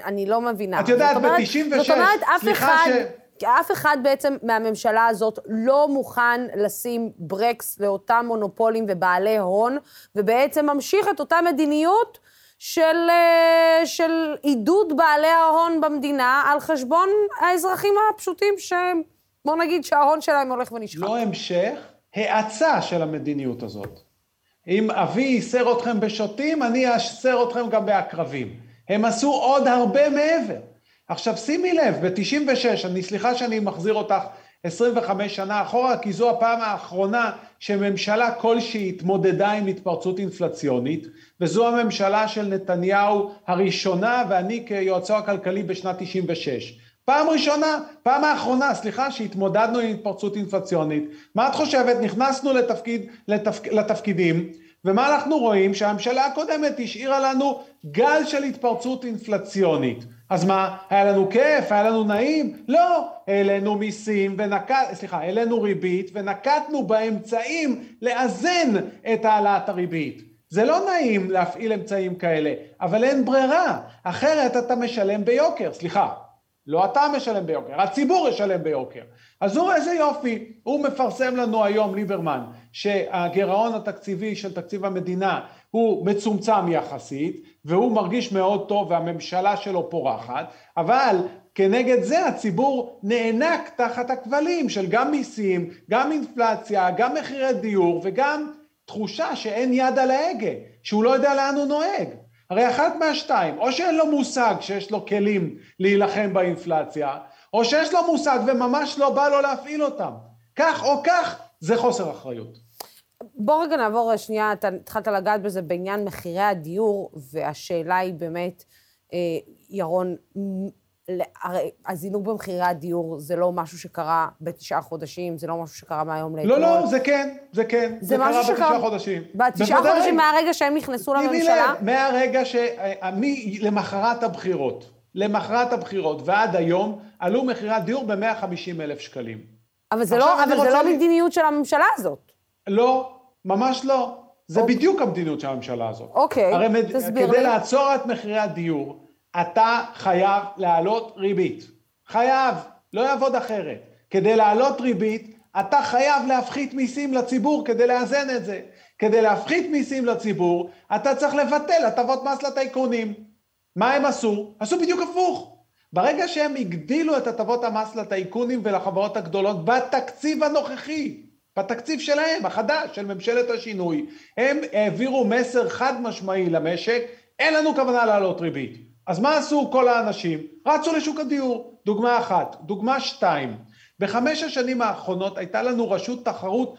אני לא מבינה. את יודעת, ב-96, זאת אומרת, אף אחד... ש... אף אחד בעצם מהממשלה הזאת לא מוכן לשים ברקס לאותם מונופולים ובעלי הון, ובעצם ממשיך את אותה מדיניות של, אה, של עידוד בעלי ההון במדינה על חשבון האזרחים הפשוטים, שבוא נגיד שההון שלהם הולך ונשחק. לא המשך, האצה של המדיניות הזאת. אם אבי ייסר אתכם בשוטים, אני אאסר אתכם גם בעקרבים. הם עשו עוד הרבה מעבר. עכשיו שימי לב, ב-96, אני סליחה שאני מחזיר אותך 25 שנה אחורה, כי זו הפעם האחרונה שממשלה כלשהי התמודדה עם התפרצות אינפלציונית, וזו הממשלה של נתניהו הראשונה, ואני כיועצו הכלכלי בשנת 96. פעם ראשונה, פעם האחרונה, סליחה, שהתמודדנו עם התפרצות אינפלציונית. מה את חושבת? נכנסנו לתפקיד, לתפק, לתפקידים, ומה אנחנו רואים? שהממשלה הקודמת השאירה לנו גל של התפרצות אינפלציונית. אז מה, היה לנו כיף? היה לנו נעים? לא, העלינו מיסים ונקט... סליחה, העלינו ריבית ונקטנו באמצעים לאזן את העלאת הריבית. זה לא נעים להפעיל אמצעים כאלה, אבל אין ברירה, אחרת אתה משלם ביוקר, סליחה, לא אתה משלם ביוקר, הציבור ישלם ביוקר. אז הוא איזה יופי, הוא מפרסם לנו היום, ליברמן, שהגירעון התקציבי של תקציב המדינה הוא מצומצם יחסית, והוא מרגיש מאוד טוב והממשלה שלו פורחת, אבל כנגד זה הציבור נאנק תחת הכבלים של גם מיסים, גם אינפלציה, גם מחירי דיור וגם תחושה שאין יד על ההגה, שהוא לא יודע לאן הוא נוהג. הרי אחת מהשתיים, או שאין לו מושג שיש לו כלים להילחם באינפלציה, או שיש לו מושג וממש לא בא לו להפעיל אותם. כך או כך, זה חוסר אחריות. בוא רגע נעבור שנייה, אתה התחלת לגעת בזה בעניין מחירי הדיור, והשאלה היא באמת, אה, ירון, הרי הזינוק במחירי הדיור זה לא משהו שקרה בתשעה חודשים, זה לא משהו שקרה מהיום לאתמול. לא, לא, זה כן, זה כן. זה, זה משהו שקרה בתשעה חודשים. בתשעה חודשים מהרגע שהם נכנסו לממשלה? לב, מהרגע ש... למחרת הבחירות, למחרת הבחירות ועד היום, עלו מחירי הדיור ב-150 אלף שקלים. אבל זה לא, אבל זה לא לי... מדיניות של הממשלה הזאת. לא, ממש לא. זה אוקיי. בדיוק המדיניות של הממשלה הזאת. אוקיי, הרי תסביר לי. כדי לעצור את מחירי הדיור, אתה חייב להעלות ריבית. חייב, לא יעבוד אחרת. כדי להעלות ריבית, אתה חייב להפחית מיסים לציבור כדי לאזן את זה. כדי להפחית מיסים לציבור, אתה צריך לבטל הטבות מס לטייקונים. מה הם עשו? עשו בדיוק הפוך. ברגע שהם הגדילו את הטבות המס לטייקונים ולחברות הגדולות בתקציב הנוכחי, בתקציב שלהם, החדש, של ממשלת השינוי, הם העבירו מסר חד משמעי למשק, אין לנו כוונה להעלות ריבית. אז מה עשו כל האנשים? רצו לשוק הדיור. דוגמה אחת. דוגמה שתיים. בחמש השנים האחרונות הייתה לנו רשות תחרות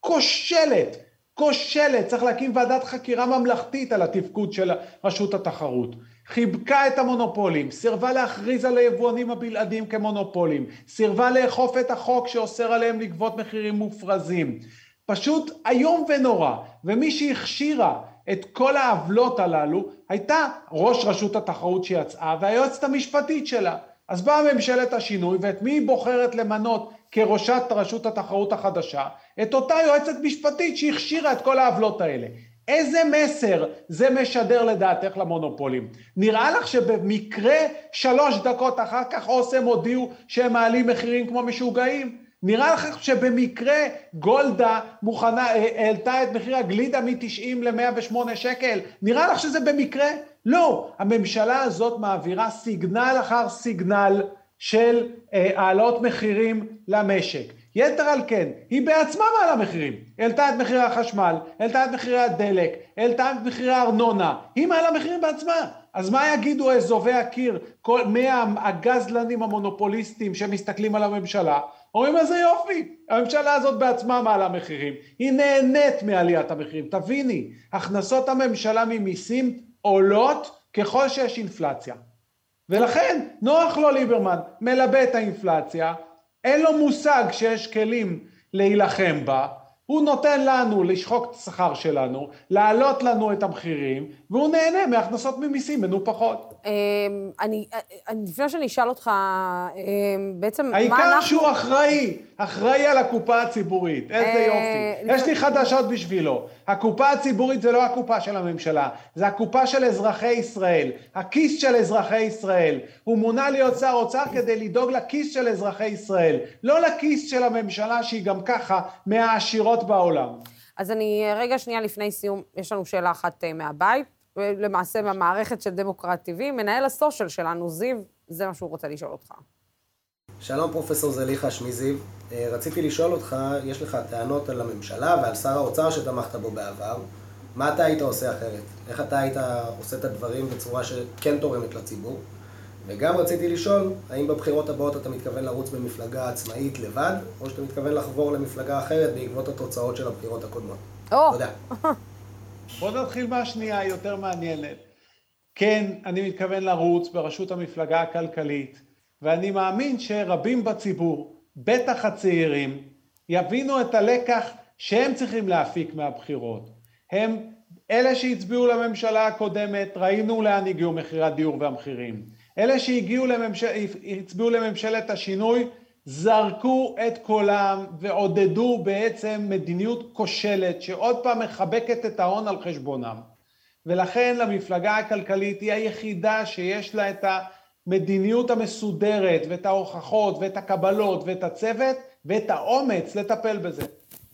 כושלת, כושלת, צריך להקים ועדת חקירה ממלכתית על התפקוד של רשות התחרות. חיבקה את המונופולים, סירבה להכריז על היבואנים הבלעדיים כמונופולים, סירבה לאכוף את החוק שאוסר עליהם לגבות מחירים מופרזים. פשוט איום ונורא, ומי שהכשירה את כל העוולות הללו הייתה ראש רשות התחרות שיצאה והיועצת המשפטית שלה. אז באה ממשלת השינוי ואת מי היא בוחרת למנות כראשת רשות התחרות החדשה? את אותה יועצת משפטית שהכשירה את כל העוולות האלה. איזה מסר זה משדר לדעתך למונופולים? נראה לך שבמקרה שלוש דקות אחר כך אוסם הודיעו שהם מעלים מחירים כמו משוגעים? נראה לך שבמקרה גולדה מוכנה, העלתה את מחיר הגלידה מ-90 ל-108 שקל? נראה לך שזה במקרה? לא. הממשלה הזאת מעבירה סיגנל אחר סיגנל של העלאות מחירים למשק. יתר על כן, היא בעצמה מעלה מחירים. העלתה את מחירי החשמל, העלתה את מחירי הדלק, העלתה את מחירי הארנונה. היא מעלה מחירים בעצמה. אז מה יגידו אזובי הקיר, כל מאה הגזלנים המונופוליסטים שמסתכלים על הממשלה? אומרים איזה יופי, הממשלה הזאת בעצמה מעלה מחירים, היא נהנית מעליית המחירים. תביני, הכנסות הממשלה ממיסים עולות ככל שיש אינפלציה. ולכן נוח לו ליברמן, מלבה את האינפלציה, אין לו מושג שיש כלים להילחם בה, הוא נותן לנו לשחוק את השכר שלנו, להעלות לנו את המחירים, והוא נהנה מהכנסות ממיסים מנופחות. אמ, אני, לפני שאני אשאל אותך, אמ, בעצם מה אנחנו... העיקר שהוא אחראי, אחראי על הקופה הציבורית, איזה אה, יופי. יש לי חדשות בשבילו, הקופה הציבורית זה לא הקופה של הממשלה, זה הקופה של אזרחי ישראל, הכיס של אזרחי ישראל. הוא מונה להיות שר אוצר כדי לדאוג לכיס של אזרחי ישראל, לא לכיס של הממשלה שהיא גם ככה מהעשירות בעולם. אז אני, רגע שנייה לפני סיום, יש לנו שאלה אחת אה, מהבית. למעשה במערכת של דמוקרט TV, מנהל הסושיאל שלנו, זיו, זה מה שהוא רוצה לשאול אותך. שלום פרופסור זליכה, שמי זיו. אה, רציתי לשאול אותך, יש לך טענות על הממשלה ועל שר האוצר שתמכת בו בעבר. מה אתה היית עושה אחרת? איך אתה היית עושה את הדברים בצורה שכן תורמת לציבור? וגם רציתי לשאול, האם בבחירות הבאות אתה מתכוון לרוץ במפלגה עצמאית לבד, או שאתה מתכוון לחבור למפלגה אחרת בעקבות התוצאות של הבחירות הקודמות? Oh. תודה. בואו נתחיל מהשנייה, היא יותר מעניינת. כן, אני מתכוון לרוץ בראשות המפלגה הכלכלית, ואני מאמין שרבים בציבור, בטח הצעירים, יבינו את הלקח שהם צריכים להפיק מהבחירות. הם אלה שהצביעו לממשלה הקודמת, ראינו לאן הגיעו מחירי הדיור והמחירים. אלה שהגיעו לממשל... הצביעו לממשלת השינוי, זרקו את קולם ועודדו בעצם מדיניות כושלת שעוד פעם מחבקת את ההון על חשבונם. ולכן למפלגה הכלכלית היא היחידה שיש לה את המדיניות המסודרת ואת ההוכחות ואת הקבלות ואת הצוות ואת האומץ לטפל בזה.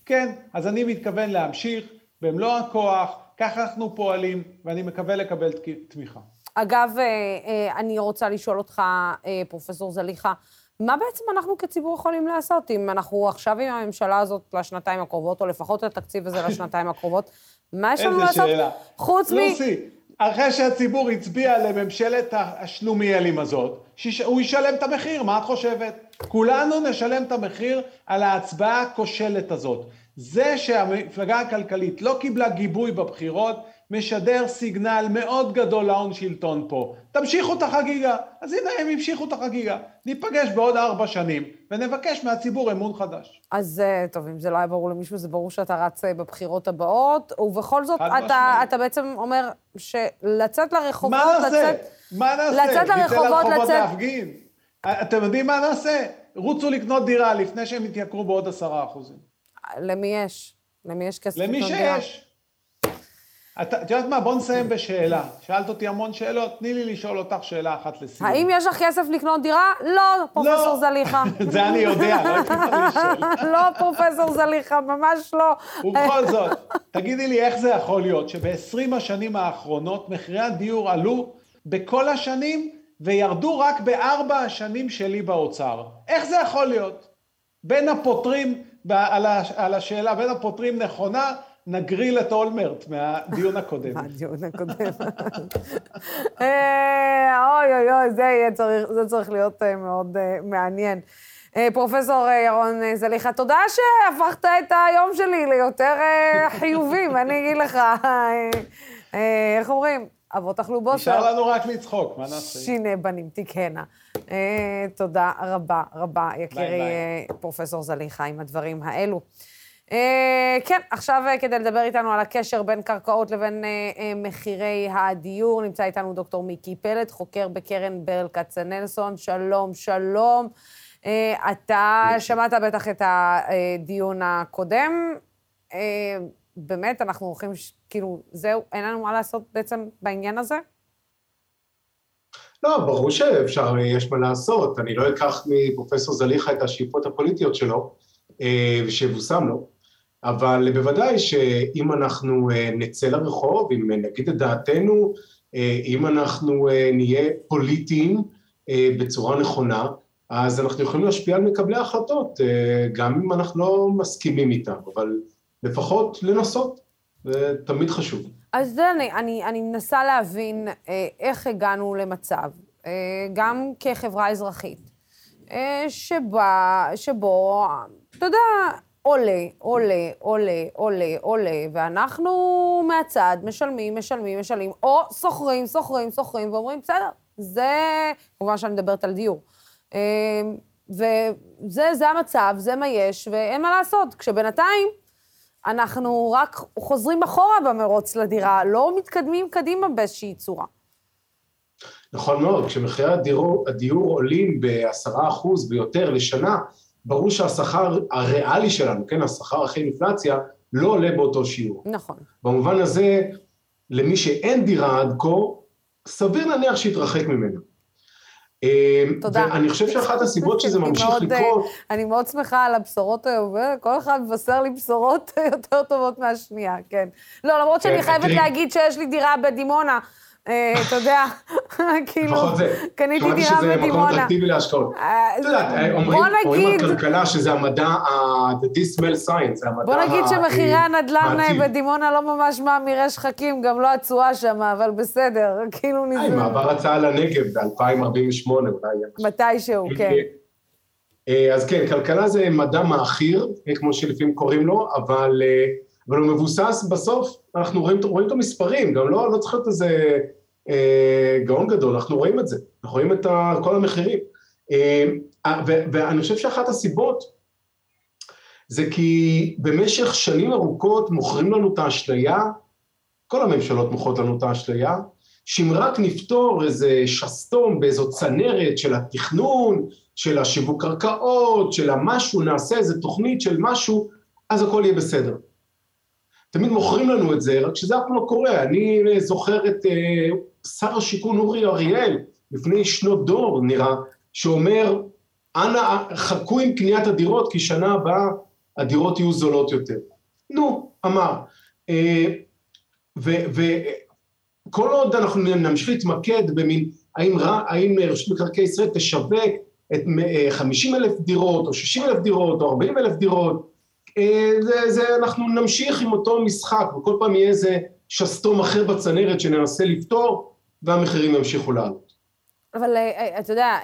כן, אז אני מתכוון להמשיך במלוא הכוח, ככה אנחנו פועלים ואני מקווה לקבל תמיכה. אגב, אה, אה, אני רוצה לשאול אותך, אה, פרופסור זליכה, מה בעצם אנחנו כציבור יכולים לעשות אם אנחנו עכשיו עם הממשלה הזאת לשנתיים הקרובות, או לפחות התקציב הזה לשנתיים הקרובות? מה יש לנו לעשות? איזה שאלה. חוץ מ... לוסי, אחרי שהציבור הצביע לממשלת השלומיאלים הזאת, הוא ישלם את המחיר, מה את חושבת? כולנו נשלם את המחיר על ההצבעה הכושלת הזאת. זה שהמפלגה הכלכלית לא קיבלה גיבוי בבחירות, משדר סיגנל מאוד גדול להון שלטון פה. תמשיכו את החגיגה. אז הנה הם המשיכו את החגיגה. ניפגש בעוד ארבע שנים ונבקש מהציבור אמון חדש. אז אה, טוב, אם זה לא היה ברור למישהו, זה ברור שאתה רץ אה, בבחירות הבאות, ובכל זאת, אתה, אתה בעצם אומר שלצאת לרחובות, מה נעשה? לצאת... מה נעשה? לצאת לרחובות, לצאת... להפגין. אתם יודעים מה נעשה? רוצו לקנות דירה לפני שהם יתייקרו בעוד עשרה אחוזים. למי יש? למי יש כסף לקנות דירה? למי שיש. את יודעת מה? בוא נסיים בשאלה. שאלת אותי המון שאלות, תני לי לשאול אותך שאלה אחת לסיום. האם יש לך כסף לקנות דירה? לא, פרופסור לא. זליכה. זה אני יודע, לא הייתי לשאול. לא, פרופסור זליכה, ממש לא. ובכל זאת, תגידי לי איך זה יכול להיות שב-20 השנים האחרונות מחירי הדיור עלו בכל השנים וירדו רק בארבע השנים שלי באוצר. איך זה יכול להיות? בין הפותרים, על השאלה, בין הפותרים נכונה, נגריל את אולמרט מהדיון הקודם. מהדיון הקודם. אה, אוי אוי אוי, זה צריך להיות אה, מאוד אה, מעניין. פרופסור ירון זליכה, תודה שהפכת את היום שלי ליותר חיובי, ואני אגיד לך, איך אומרים? אבות אכלו בוסר. נשאר לנו רק לצחוק, מה נעשה? שיני בנים תיקהנה. תודה רבה רבה, יקירי פרופסור זליכה, עם הדברים האלו. Uh, כן, עכשיו uh, כדי לדבר איתנו על הקשר בין קרקעות לבין uh, מחירי הדיור, נמצא איתנו דוקטור מיקי פלד, חוקר בקרן ברל כצנלסון. שלום, שלום. אתה שמעת בטח את הדיון הקודם. באמת, אנחנו הולכים, כאילו, זהו, אין לנו מה לעשות בעצם בעניין הזה? לא, ברור שאפשר, יש מה לעשות. אני לא אקח מפרופסור זליכה את השאיפות הפוליטיות שלו, אה, ושיבושם לו, אבל בוודאי שאם אנחנו אה, נצא לרחוב, אם נגיד את דעתנו, אה, אם אנחנו נהיה פוליטיים בצורה נכונה, אז אנחנו יכולים להשפיע על מקבלי ההחלטות, גם אם אנחנו לא מסכימים איתם, אבל לפחות לנסות, זה תמיד חשוב. אז זה אני, אני, אני מנסה להבין אה, איך הגענו למצב, אה, גם כחברה אזרחית, אה, שבה, שבו, אתה יודע, עולה, עולה, עולה, עולה, עולה, ואנחנו מהצד משלמים, משלמים, משלמים, או שוכרים, שוכרים, שוכרים, ואומרים, בסדר, זה, כמובן שאני מדברת על דיור. אה, וזה המצב, זה מה יש, ואין מה לעשות. כשבינתיים אנחנו רק חוזרים אחורה במרוץ לדירה, לא מתקדמים קדימה באיזושהי צורה. נכון מאוד, כשמחירי הדיור, הדיור עולים בעשרה אחוז ויותר לשנה, ברור שהשכר הריאלי שלנו, כן, השכר אחרי אינפלציה, לא עולה באותו שיעור. נכון. במובן הזה, למי שאין דירה עד כה, סביר להניח שיתרחק ממנה. אמ, תודה. ואני חושב שאחת הסיבות שזה ממשיך מאוד, לקרות... אני מאוד שמחה על הבשורות היום, וכל אחד מבשר לי בשורות יותר טובות מהשנייה, כן. לא, למרות שאני כן, חייבת להגיד שיש לי דירה בדימונה. אה, אתה יודע, כאילו, קניתי דירה בדימונה. שמעתי שזה מקום אטרקטיבי להשקעות. אה, את יודעת, אומרים בכלכלה שזה המדע, the dismal science, זה המדע... בוא נגיד שמחירי הנדל"ן בדימונה לא ממש מאמירי שחקים, גם לא התשואה שם, אבל בסדר, כאילו נזמן. מעבר הצעה לנגב ב-2048 אולי. מתישהו, כן. אה, אז כן, כלכלה זה מדע מעכיר, כמו שלפעמים קוראים לו, אבל... אבל הוא מבוסס בסוף, אנחנו רואים, רואים את המספרים, גם לא, לא צריך להיות איזה אה, גאון גדול, אנחנו רואים את זה, אנחנו רואים את ה, כל המחירים. אה, ו, ואני חושב שאחת הסיבות זה כי במשך שנים ארוכות מוכרים לנו את האשליה, כל הממשלות מוכרות לנו את האשליה, שאם רק נפתור איזה שסתום באיזו צנרת של התכנון, של השיווק קרקעות, של המשהו, נעשה איזה תוכנית של משהו, אז הכל יהיה בסדר. תמיד מוכרים לנו את זה, רק שזה אף פעם לא קורה. אני זוכר את uh, שר השיכון אורי אריאל, לפני שנות דור נראה, שאומר, אנא חכו עם קניית הדירות, כי שנה הבאה הדירות יהיו זולות יותר. נו, אמר. Uh, וכל עוד אנחנו נמשיך להתמקד במין, האם, האם רשות מקרקעי ישראל תשווק את 50 אלף דירות, או 60 אלף דירות, או 40 אלף דירות, אה, זה, זה, אנחנו נמשיך עם אותו משחק, וכל פעם יהיה איזה שסתום אחר בצנרת שננסה לפתור, והמחירים ימשיכו לעלות. אבל אה, אה, אתה יודע,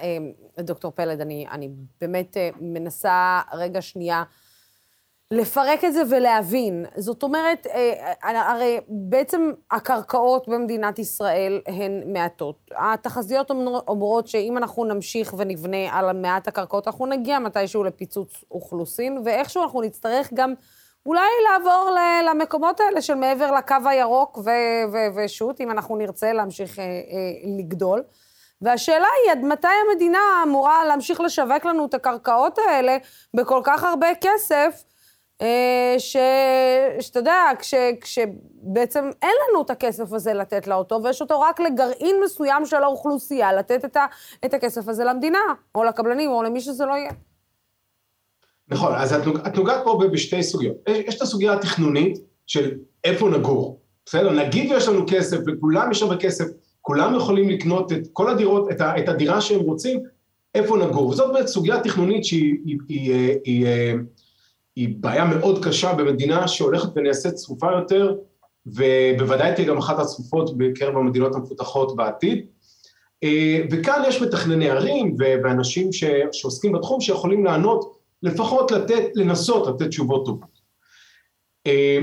דוקטור פלד, אני, אני באמת מנסה רגע שנייה לפרק את זה ולהבין. זאת אומרת, אה, אה, הרי בעצם הקרקעות במדינת ישראל הן מעטות. התחזיות אומרות שאם אנחנו נמשיך ונבנה על מעט הקרקעות, אנחנו נגיע מתישהו לפיצוץ אוכלוסין, ואיכשהו אנחנו נצטרך גם אולי לעבור למקומות האלה של מעבר לקו הירוק ושות', אם אנחנו נרצה להמשיך אה, לגדול. והשאלה היא, עד מתי המדינה אמורה להמשיך לשווק לנו את הקרקעות האלה בכל כך הרבה כסף, אה, ש... שאתה יודע, כש... כשבעצם אין לנו את הכסף הזה לתת לאותו, ויש אותו רק לגרעין מסוים של האוכלוסייה, לתת את, ה... את הכסף הזה למדינה, או לקבלנים, או למי שזה לא יהיה. נכון, אז את, את נוגעת פה בשתי סוגיות. יש, יש את הסוגיה התכנונית של איפה נגור, בסדר? נגיד ויש לנו כסף, וכולם יש הרבה כסף, כולם יכולים לקנות את כל הדירות, את, ה, את הדירה שהם רוצים, איפה נגור. וזאת באמת סוגיה תכנונית שהיא... היא, היא, היא, היא, היא בעיה מאוד קשה במדינה שהולכת ונעשית צפופה יותר, ובוודאי תהיה גם אחת הצפופות בקרב המדינות המפותחות בעתיד. אה, וכאן יש מתכנני ערים ואנשים ש, שעוסקים בתחום שיכולים לענות, לפחות לתת, לנסות לתת תשובות טובות. אה,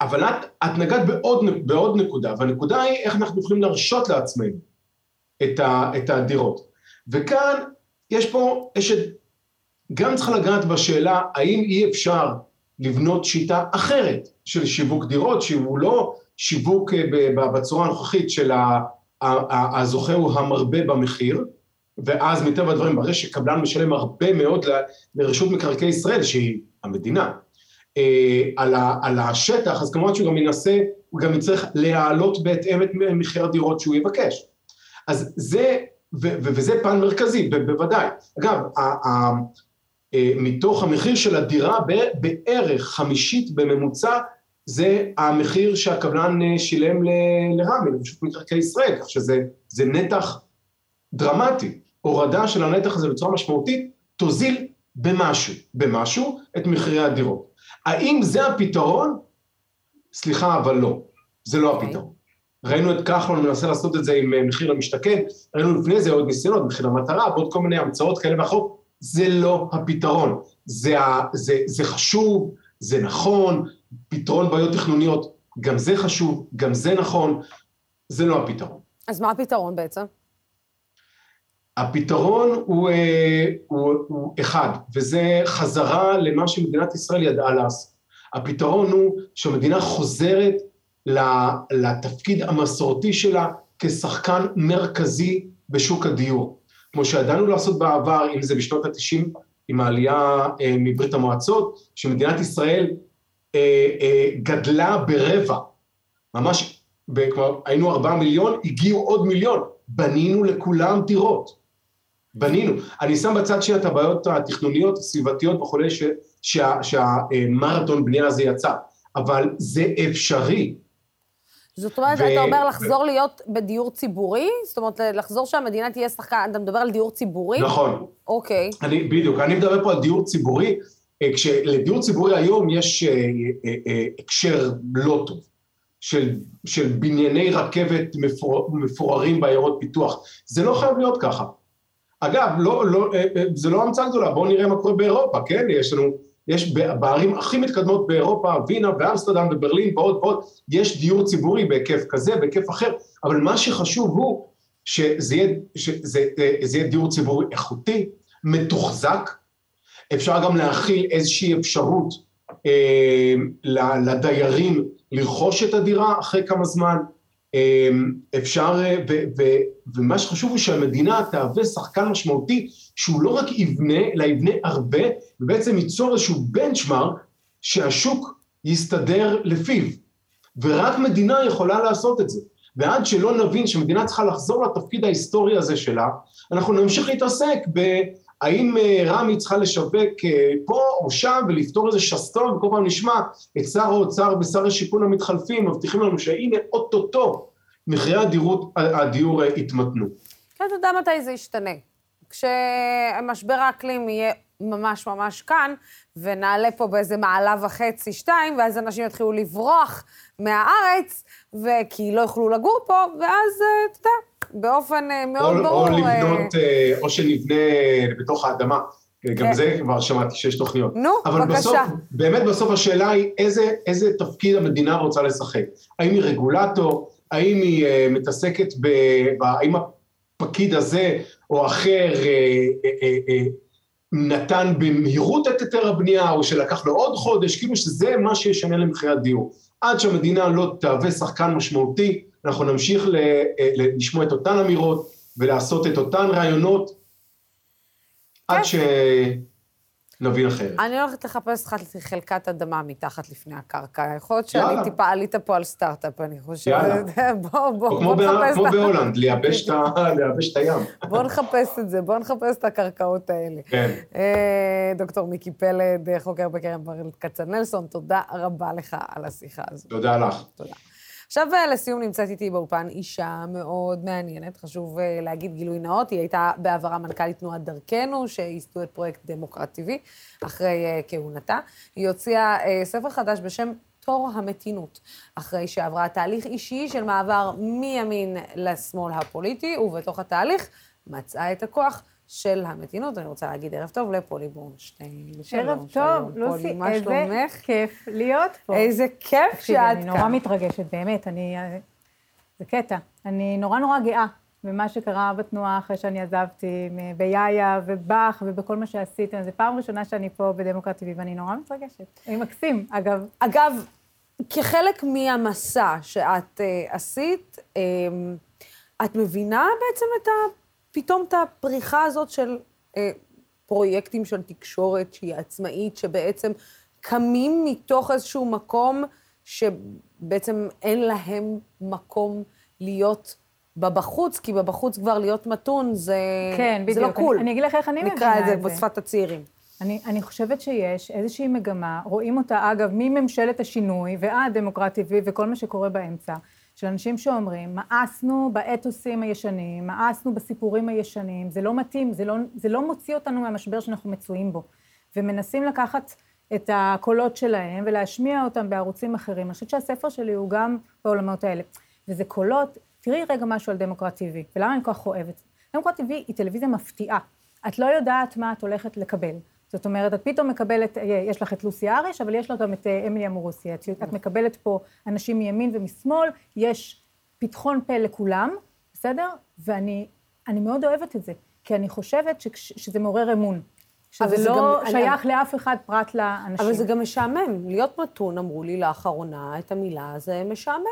אבל את, את נגעת בעוד, בעוד נקודה, והנקודה היא איך אנחנו יכולים להרשות לעצמנו את, ה, את הדירות. וכאן יש פה, יש את גם צריכה לגעת בשאלה האם אי אפשר לבנות שיטה אחרת של שיווק דירות, שהוא לא שיווק אה, בצורה הנוכחית של הזוכה הוא המרבה במחיר, ואז מטבע הדברים, ברגע שקבלן משלם הרבה מאוד לרשות מקרקעי ישראל, שהיא המדינה, אה, על השטח, אז כמובן שהוא גם ינסה, הוא גם יצטרך להעלות בהתאם את מחיר הדירות שהוא יבקש. אז זה, וזה פן מרכזי, בוודאי. אגב, מתוך המחיר של הדירה, בערך חמישית בממוצע, זה המחיר שהקבלן אה, שילם לרמי, לרשות מקרקעי ישראל, כך שזה זה נתח דרמטי. הורדה של הנתח הזה בצורה משמעותית, תוזיל במשהו, במשהו, את מחירי הדירות. האם זה הפתרון? סליחה, אבל לא. זה לא אוקיי. הפתרון. ראינו את כחלון מנסה לעשות את זה עם אה, מחיר למשתכן, ראינו לפני זה עוד ניסיונות, מחיר למטרה, ועוד כל מיני המצאות כאלה ואחרות, זה לא הפתרון. זה, זה, זה חשוב, זה נכון, פתרון בעיות תכנוניות, גם זה חשוב, גם זה נכון, זה לא הפתרון. אז מה הפתרון בעצם? הפתרון הוא, אה, הוא, הוא אחד, וזה חזרה למה שמדינת ישראל ידעה לעשות. הפתרון הוא שהמדינה חוזרת לתפקיד המסורתי שלה כשחקן מרכזי בשוק הדיור. כמו שידענו לעשות בעבר, אם זה בשנות ה-90 עם העלייה אה, מברית המועצות, שמדינת ישראל אה, אה, גדלה ברבע, ממש, כלומר היינו ארבעה מיליון, הגיעו עוד מיליון, בנינו לכולם דירות. בנינו. אני שם בצד שנייה את הבעיות התכנוניות, הסביבתיות וכולי, שהמרתון בנייה הזה יצא, אבל זה אפשרי. זאת אומרת, ו- אתה אומר ו- לחזור להיות בדיור ציבורי? זאת אומרת, לחזור שהמדינה תהיה שחקן, אתה מדבר על דיור ציבורי? נכון. אוקיי. אני, בדיוק, אני מדבר פה על דיור ציבורי, אה, כשלדיור ציבורי היום יש אה, אה, הקשר לא טוב. של, של בנייני רכבת מפור, מפוררים בעיירות פיתוח. זה לא חייב להיות ככה. אגב, לא, לא, זה לא המצאה גדולה, בואו נראה מה קורה באירופה, כן? יש לנו, יש בערים הכי מתקדמות באירופה, וינה ואמסטרדם וברלין ועוד ועוד, יש דיור ציבורי בהיקף כזה, בהיקף אחר, אבל מה שחשוב הוא שזה יהיה, שזה, אה, זה יהיה דיור ציבורי איכותי, מתוחזק, אפשר גם להכיל איזושהי אפשרות אה, לדיירים לרכוש את הדירה אחרי כמה זמן, אה, אפשר, אה, ו, ו, ומה שחשוב הוא שהמדינה תהווה שחקן משמעותי שהוא לא רק יבנה, אלא יבנה הרבה, ובעצם ייצור איזשהו בנצ'מארק שהשוק יסתדר לפיו. ורק מדינה יכולה לעשות את זה. ועד שלא נבין שמדינה צריכה לחזור לתפקיד ההיסטורי הזה שלה, אנחנו נמשיך להתעסק בהאם אה, רמ"י צריכה לשווק אה, פה או שם ולפתור איזה שסתום, וכל פעם נשמע את שר האוצר ושר השיכון המתחלפים, מבטיחים לנו שהנה אוטוטו מחירי הדירות, הדיור יתמתנו. כן, אתה יודע מתי זה ישתנה. כשמשבר האקלים יהיה ממש ממש כאן, ונעלה פה באיזה מעלה וחצי, שתיים, ואז אנשים יתחילו לברוח מהארץ, וכי לא יוכלו לגור פה, ואז, אה, אתה יודע, באופן אה, מאוד או, ברור... או אה, לבנות, או שנבנה בתוך האדמה. גם כן. זה כבר שמעתי שיש תוכניות. נו, אבל בבקשה. בסוף, באמת בסוף השאלה היא איזה, איזה תפקיד המדינה רוצה לשחק. האם היא רגולטור? האם היא uh, מתעסקת ב... ב- האם הפקיד הזה או אחר uh, uh, uh, uh, נתן במהירות את היתר הבנייה, או שלקח לו עוד חודש, כאילו שזה מה שישנה למחירי הדיור. עד שהמדינה לא תהווה שחקן משמעותי, אנחנו נמשיך ל, אה, לשמוע את אותן אמירות ולעשות את אותן רעיונות, עד שנבין אחרת. אני הולכת לחפש לך חלקת אדמה מתחת לפני הקרקע. יכול להיות שאני. טיפה עלית פה על סטארט-אפ, אני חושבת. יאללה. בוא, בוא, בוא כמו, נחפש כמו את ה- בהולנד, לייבש את, הים. בוא נחפש את זה, בוא נחפש את הקרקעות האלה. כן. אה, דוקטור מיקי פלד, אה, חוקר בקרן ברל כצנלסון, תודה רבה לך על השיחה הזו. תודה לך. תודה. עכשיו, אה, לסיום, נמצאת איתי באולפן אישה מאוד מעניינת. חשוב אה, להגיד גילוי נאות, היא הייתה בעברה מנכ"לית תנועת דרכנו, שייסדו את פרויקט דמוקרTV, אחרי אה, כהונתה. היא הוציאה אה, ספר חדש בשם תור המתינות, אחרי שעברה תהליך אישי של מעבר מימין לשמאל הפוליטי, ובתוך התהליך מצאה את הכוח של המתינות. אני רוצה להגיד ערב טוב לפולי בורנשטיין. ערב שלום, טוב, לוסי, מה איזה שלומך? כיף להיות פה. איזה כיף שאת אני נורא כאן. מתרגשת, באמת, אני... זה קטע. אני נורא נורא גאה במה שקרה בתנועה אחרי שאני עזבתי, ביאיה ובך ובכל מה שעשיתם. זו פעם ראשונה שאני פה בדמוקרט TV, ואני נורא מתרגשת. אני מקסים, אגב. אגב, כחלק מהמסע שאת אה, עשית, אה, את מבינה בעצם את ה... פתאום את הפריחה הזאת של אה, פרויקטים של תקשורת שהיא עצמאית, שבעצם קמים מתוך איזשהו מקום שבעצם אין להם מקום להיות בבחוץ, כי בבחוץ כבר להיות מתון זה, כן, זה. לא קול. אני, אני אגיד לך איך אני מבינה את זה. נקרא את זה בשפת הצעירים. אני, אני חושבת שיש איזושהי מגמה, רואים אותה אגב מממשלת השינוי ועד דמוקרט TV וכל מה שקורה באמצע, של אנשים שאומרים, מאסנו באתוסים הישנים, מאסנו בסיפורים הישנים, זה לא מתאים, זה לא, זה לא מוציא אותנו מהמשבר שאנחנו מצויים בו. ומנסים לקחת את הקולות שלהם ולהשמיע אותם בערוצים אחרים. אני חושבת שהספר שלי הוא גם בעולמות האלה. וזה קולות, תראי רגע משהו על דמוקרט TV, ולמה אני כל כך אוהבת. דמוקרט TV היא טלוויזיה מפתיעה. את לא יודעת מה את הולכת לקבל. זאת אומרת, את פתאום מקבלת, יש לך את לוסי אריש, אבל יש לך גם את אה, אמילי אמורוסי. את, את מקבלת פה אנשים מימין ומשמאל, יש פתחון פה לכולם, בסדר? ואני אני מאוד אוהבת את זה, כי אני חושבת שכש, שזה מעורר אמון. שזה זה לא גם- שייך לאף אחד פרט לאנשים. אבל זה גם משעמם. להיות מתון, אמרו לי לאחרונה, את המילה, זה משעמם.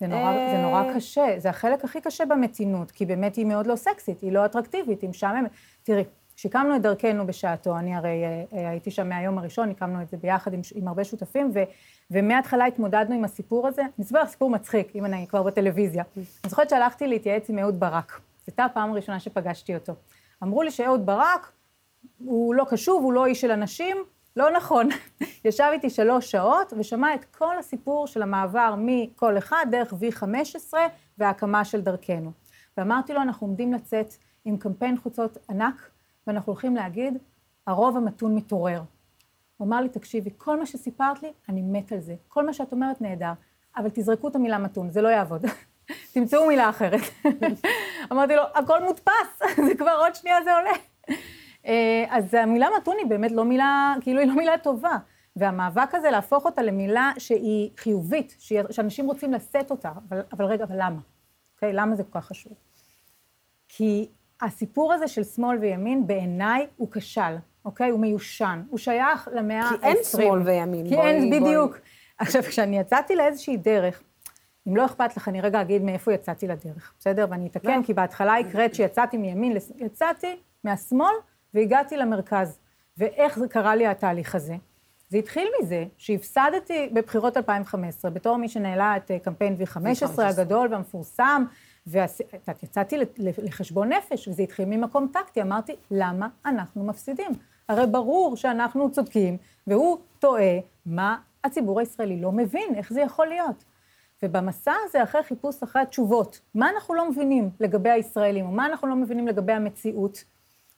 זה נורא, זה אה, נורא קשה, זה החלק הכי קשה במתינות, כי באמת היא מאוד לא סקסית, היא לא אטרקטיבית, היא משעממת. תראי, כשהקמנו את דרכנו בשעתו, אני הרי אה, אה, הייתי שם מהיום הראשון, הקמנו את זה ביחד עם, עם הרבה שותפים, ו, ומההתחלה התמודדנו עם הסיפור הזה. אני אספר לך סיפור מצחיק, אם אני כבר בטלוויזיה. אני זוכרת שהלכתי להתייעץ עם אהוד ברק. זו הייתה הפעם הראשונה שפגשתי אותו. אמרו לי שאהוד ברק, הוא לא קשוב, הוא לא איש של אנשים, לא נכון. ישב איתי שלוש שעות ושמע את כל הסיפור של המעבר מכל אחד דרך V15 וההקמה של דרכנו. ואמרתי לו, אנחנו עומדים לצאת עם קמפיין חוצות ענק, ואנחנו הולכים להגיד, הרוב המתון מתעורר. הוא אמר לי, תקשיבי, כל מה שסיפרת לי, אני מת על זה. כל מה שאת אומרת נהדר, אבל תזרקו את המילה מתון, זה לא יעבוד. תמצאו מילה אחרת. אמרתי לו, הכל מודפס, זה כבר עוד שנייה זה עולה. אה, אז המילה מתון היא באמת לא מילה, כאילו היא לא מילה טובה. והמאבק הזה להפוך אותה למילה שהיא חיובית, שאנשים רוצים לשאת אותה, אבל, אבל רגע, אבל למה? אוקיי? למה זה כל כך חשוב? כי הסיפור הזה של שמאל וימין, בעיניי הוא כשל, אוקיי? הוא מיושן. הוא שייך למאה ה-20. כי אין שמאל וימין, כי בואי- אין, בואי. בדיוק. עכשיו, כשאני יצאתי לאיזושהי דרך, אם לא אכפת לך, אני רגע אגיד מאיפה יצאתי לדרך, בסדר? ואני אתקן, כי בהתחלה הקראת שיצאתי מימין, יצאתי מהשמאל והגעתי למרכז. ואיך זה קרה לי התהליך הזה? זה התחיל מזה שהפסדתי בבחירות 2015, בתור מי שניהלה את אה, קמפיין V15 הגדול והמפורסם, ויצאתי לחשבון נפש, וזה התחיל ממקום טקטי. אמרתי, למה אנחנו מפסידים? הרי ברור שאנחנו צודקים, והוא טועה, מה הציבור הישראלי לא מבין, איך זה יכול להיות? ובמסע הזה, אחרי חיפוש אחרי התשובות, מה אנחנו לא מבינים לגבי הישראלים, או מה אנחנו לא מבינים לגבי המציאות,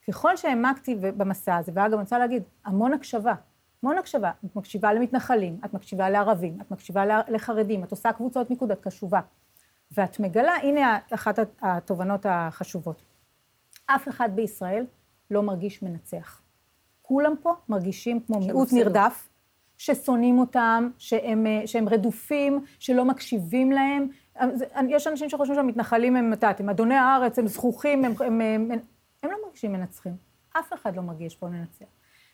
ככל שהעמקתי במסע הזה, ואגב, אני רוצה להגיד, המון הקשבה, המון הקשבה. את מקשיבה למתנחלים, את מקשיבה לערבים, את מקשיבה לחרדים, את עושה קבוצות מיקוד, את קשובה. ואת מגלה, הנה אחת התובנות החשובות. אף אחד בישראל לא מרגיש מנצח. כולם פה מרגישים כמו מיעוט. נרדף, ששונאים אותם, שהם, שהם רדופים, שלא מקשיבים להם. יש אנשים שחושבים שהמתנחלים הם, את יודעת, הם אדוני הארץ, הם זכוכים, הם, הם, הם, הם, הם לא מרגישים מנצחים. אף אחד לא מרגיש פה לנצח.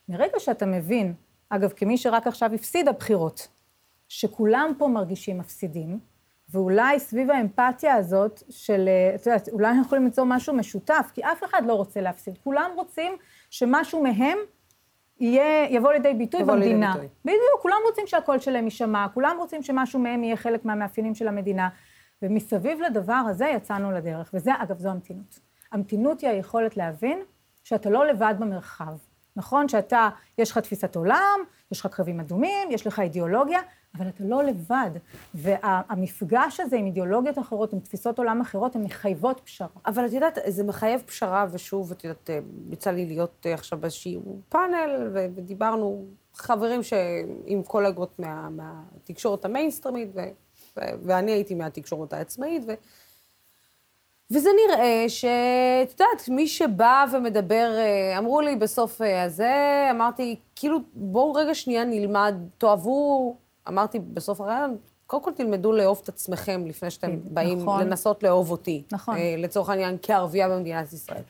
מרגע שאתה מבין, אגב, כמי שרק עכשיו הפסידה בחירות, שכולם פה מרגישים מפסידים, ואולי סביב האמפתיה הזאת של, אה, את יודעת, אולי אנחנו יכולים למצוא משהו משותף, כי אף אחד לא רוצה להפסיד. כולם רוצים שמשהו מהם יהיה, יבוא לידי ביטוי יבוא לידי במדינה. ביטוי. בדיוק, כולם רוצים שהקול שלהם יישמע, כולם רוצים שמשהו מהם יהיה חלק מהמאפיינים של המדינה. ומסביב לדבר הזה יצאנו לדרך, וזה, אגב, זו המתינות. המתינות היא היכולת להבין שאתה לא לבד במרחב. נכון שאתה, יש לך תפיסת עולם, יש לך קרבים אדומים, יש לך אידיאולוגיה, אבל אתה לא לבד. והמפגש הזה עם אידיאולוגיות אחרות, עם תפיסות עולם אחרות, הן מחייבות פשרה. אבל את יודעת, זה מחייב פשרה, ושוב, את יודעת, יצא לי להיות אה, עכשיו באיזשהו פאנל, ודיברנו, חברים שעם קולגות מה, מהתקשורת המיינסטרימית, ו- ו- ואני הייתי מהתקשורת העצמאית, ו... וזה נראה שאת יודעת, מי שבא ומדבר, אה, אמרו לי בסוף אה, הזה, אמרתי, כאילו, בואו רגע שנייה נלמד, תאהבו, אמרתי בסוף הרעיון, קודם כל תלמדו לאהוב את עצמכם לפני שאתם באים נכון. לנסות לאהוב אותי. נכון. אה, לצורך העניין, כערבייה במדינת ישראל.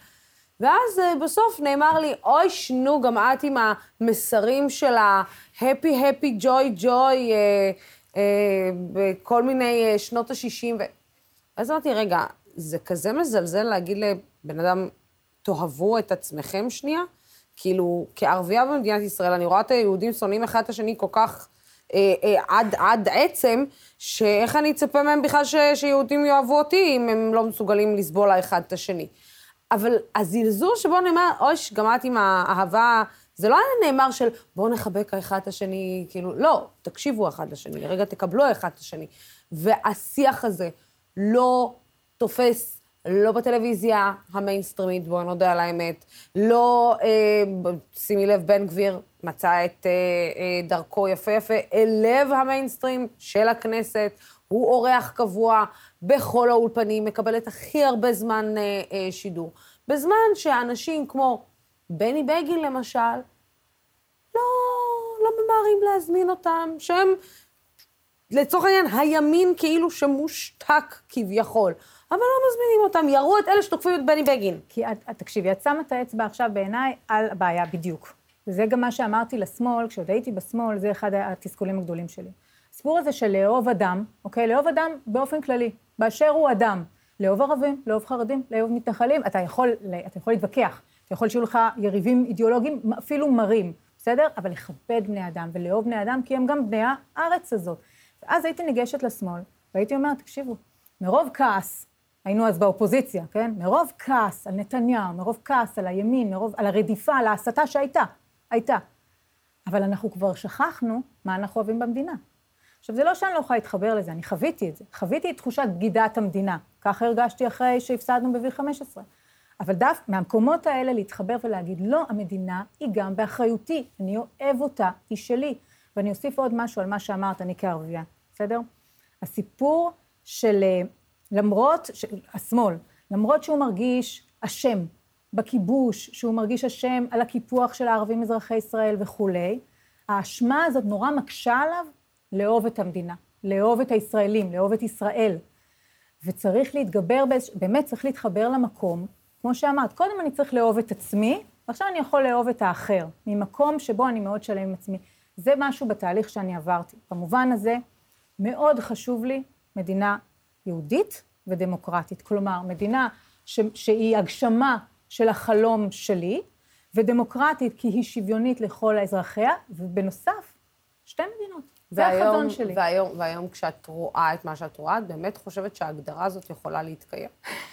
ואז אה, בסוף נאמר לי, אוי, שנו, גם את עם המסרים של ה-happy, happy, joy, joy, אה, אה, בכל מיני אה, שנות ה-60. ו... אז אמרתי, רגע, זה כזה מזלזל להגיד לבן אדם, תאהבו את עצמכם שנייה? כאילו, כערבייה במדינת ישראל, אני רואה את היהודים שונאים אחד את השני כל כך אה, אה, עד, עד עצם, שאיך אני אצפה מהם בכלל ש, שיהודים יאהבו אותי אם הם לא מסוגלים לסבול האחד את השני. אבל הזלזול שבו נאמר, אויש, גם את עם האהבה, זה לא היה נאמר של בואו נחבק האחד את השני, כאילו, לא, תקשיבו אחד לשני, רגע תקבלו האחד את השני. והשיח הזה לא תופס לא בטלוויזיה המיינסטרימית, בואו נודה על האמת, לא, אה, שימי לב, בן גביר מצא את אה, אה, דרכו יפה יפה אל לב המיינסטרים של הכנסת, הוא אורח קבוע בכל האולפנים, מקבל את הכי הרבה זמן אה, אה, שידור. בזמן שאנשים כמו בני בגין, למשל, לא, לא ממהרים להזמין אותם, שהם, לצורך העניין, הימין כאילו שמושתק כביכול. אבל לא מזמינים אותם, יראו את אלה שתוקפים את בני בגין. כי תקשיבי, את שמה את האצבע עכשיו בעיניי על הבעיה בדיוק. וזה גם מה שאמרתי לשמאל, כשעוד הייתי בשמאל, זה אחד התסכולים הגדולים שלי. הסיפור הזה של לאהוב אדם, אוקיי? לאהוב אדם באופן כללי, באשר הוא אדם. לאהוב ערבים, לאהוב חרדים, לאהוב מתנחלים, אתה יכול, אתה יכול להתווכח, אתה יכול שיהיו לך יריבים אידיאולוגיים, אפילו מרים, בסדר? אבל לכבד בני אדם ולאהוב בני אדם, כי הם גם בני הארץ הזאת. ואז הייתי ניגשת לשמאל, והייתי אומרת, תקשיבו, מרוב כעס, היינו אז באופוזיציה, כן? מרוב כעס על נתניהו, מרוב כעס על הימין, מרוב, על הרדיפה, על ההסתה שהייתה, הייתה. אבל אנחנו כבר שכחנו מה אנחנו אוהבים במדינה. עכשיו, זה לא שאני לא יכולה להתחבר לזה, אני חוויתי את זה. חוויתי את תחושת בגידת המדינה. ככה הרגשתי אחרי שהפסדנו ב-V15. אבל דווקא מהמקומות האלה להתחבר ולהגיד, לא, המדינה היא גם באחריותי, אני אוהב אותה, היא שלי. ואני אוסיף עוד משהו על מה שאמרת, אני כערבייה, בסדר? הסיפור של אה, למרות, ש... השמאל, למרות שהוא מרגיש אשם בכיבוש, שהוא מרגיש אשם על הקיפוח של הערבים אזרחי ישראל וכולי, האשמה הזאת נורא מקשה עליו לאהוב את המדינה, לאהוב את הישראלים, לאהוב את ישראל. וצריך להתגבר, באמת צריך להתחבר למקום, כמו שאמרת, קודם אני צריך לאהוב את עצמי, ועכשיו אני יכול לאהוב את האחר, ממקום שבו אני מאוד שלם עם עצמי. זה משהו בתהליך שאני עברתי. במובן הזה, מאוד חשוב לי מדינה יהודית ודמוקרטית. כלומר, מדינה ש, שהיא הגשמה של החלום שלי, ודמוקרטית כי היא שוויונית לכל אזרחיה, ובנוסף, שתי מדינות. זה החזון שלי. והיום, והיום כשאת רואה את מה שאת רואה, את באמת חושבת שההגדרה הזאת יכולה להתקיים?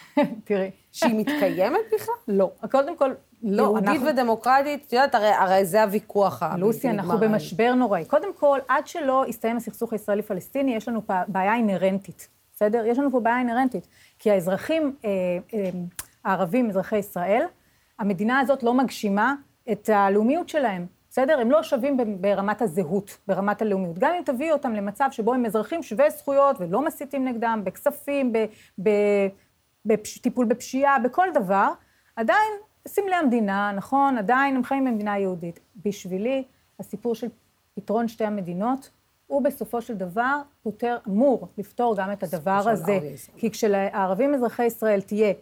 תראי. שהיא מתקיימת בכלל? לא. קודם כל, לא. יהודית אנחנו... ודמוקרטית, את יודעת, הרי, הרי זה הוויכוח לוסי, אנחנו במשבר נוראי. קודם כל, עד שלא יסתיים הסכסוך הישראלי-פלסטיני, יש לנו בעיה אינהרנטית. בסדר? יש לנו פה בעיה אינהרנטית. כי האזרחים אה, אה, הערבים, אזרחי ישראל, המדינה הזאת לא מגשימה את הלאומיות שלהם. בסדר? הם לא שווים ברמת הזהות, ברמת הלאומיות. גם אם תביאי אותם למצב שבו הם אזרחים שווי זכויות ולא מסיתים נגדם, בכספים, בטיפול בפשיעה, בכל דבר, עדיין סמלי המדינה, נכון? עדיין הם חיים במדינה יהודית. בשבילי, הסיפור של פתרון שתי המדינות הוא בסופו של דבר פותר, אמור לפתור גם את הדבר הזה. כי כשלערבים אזרחי ישראל תהיה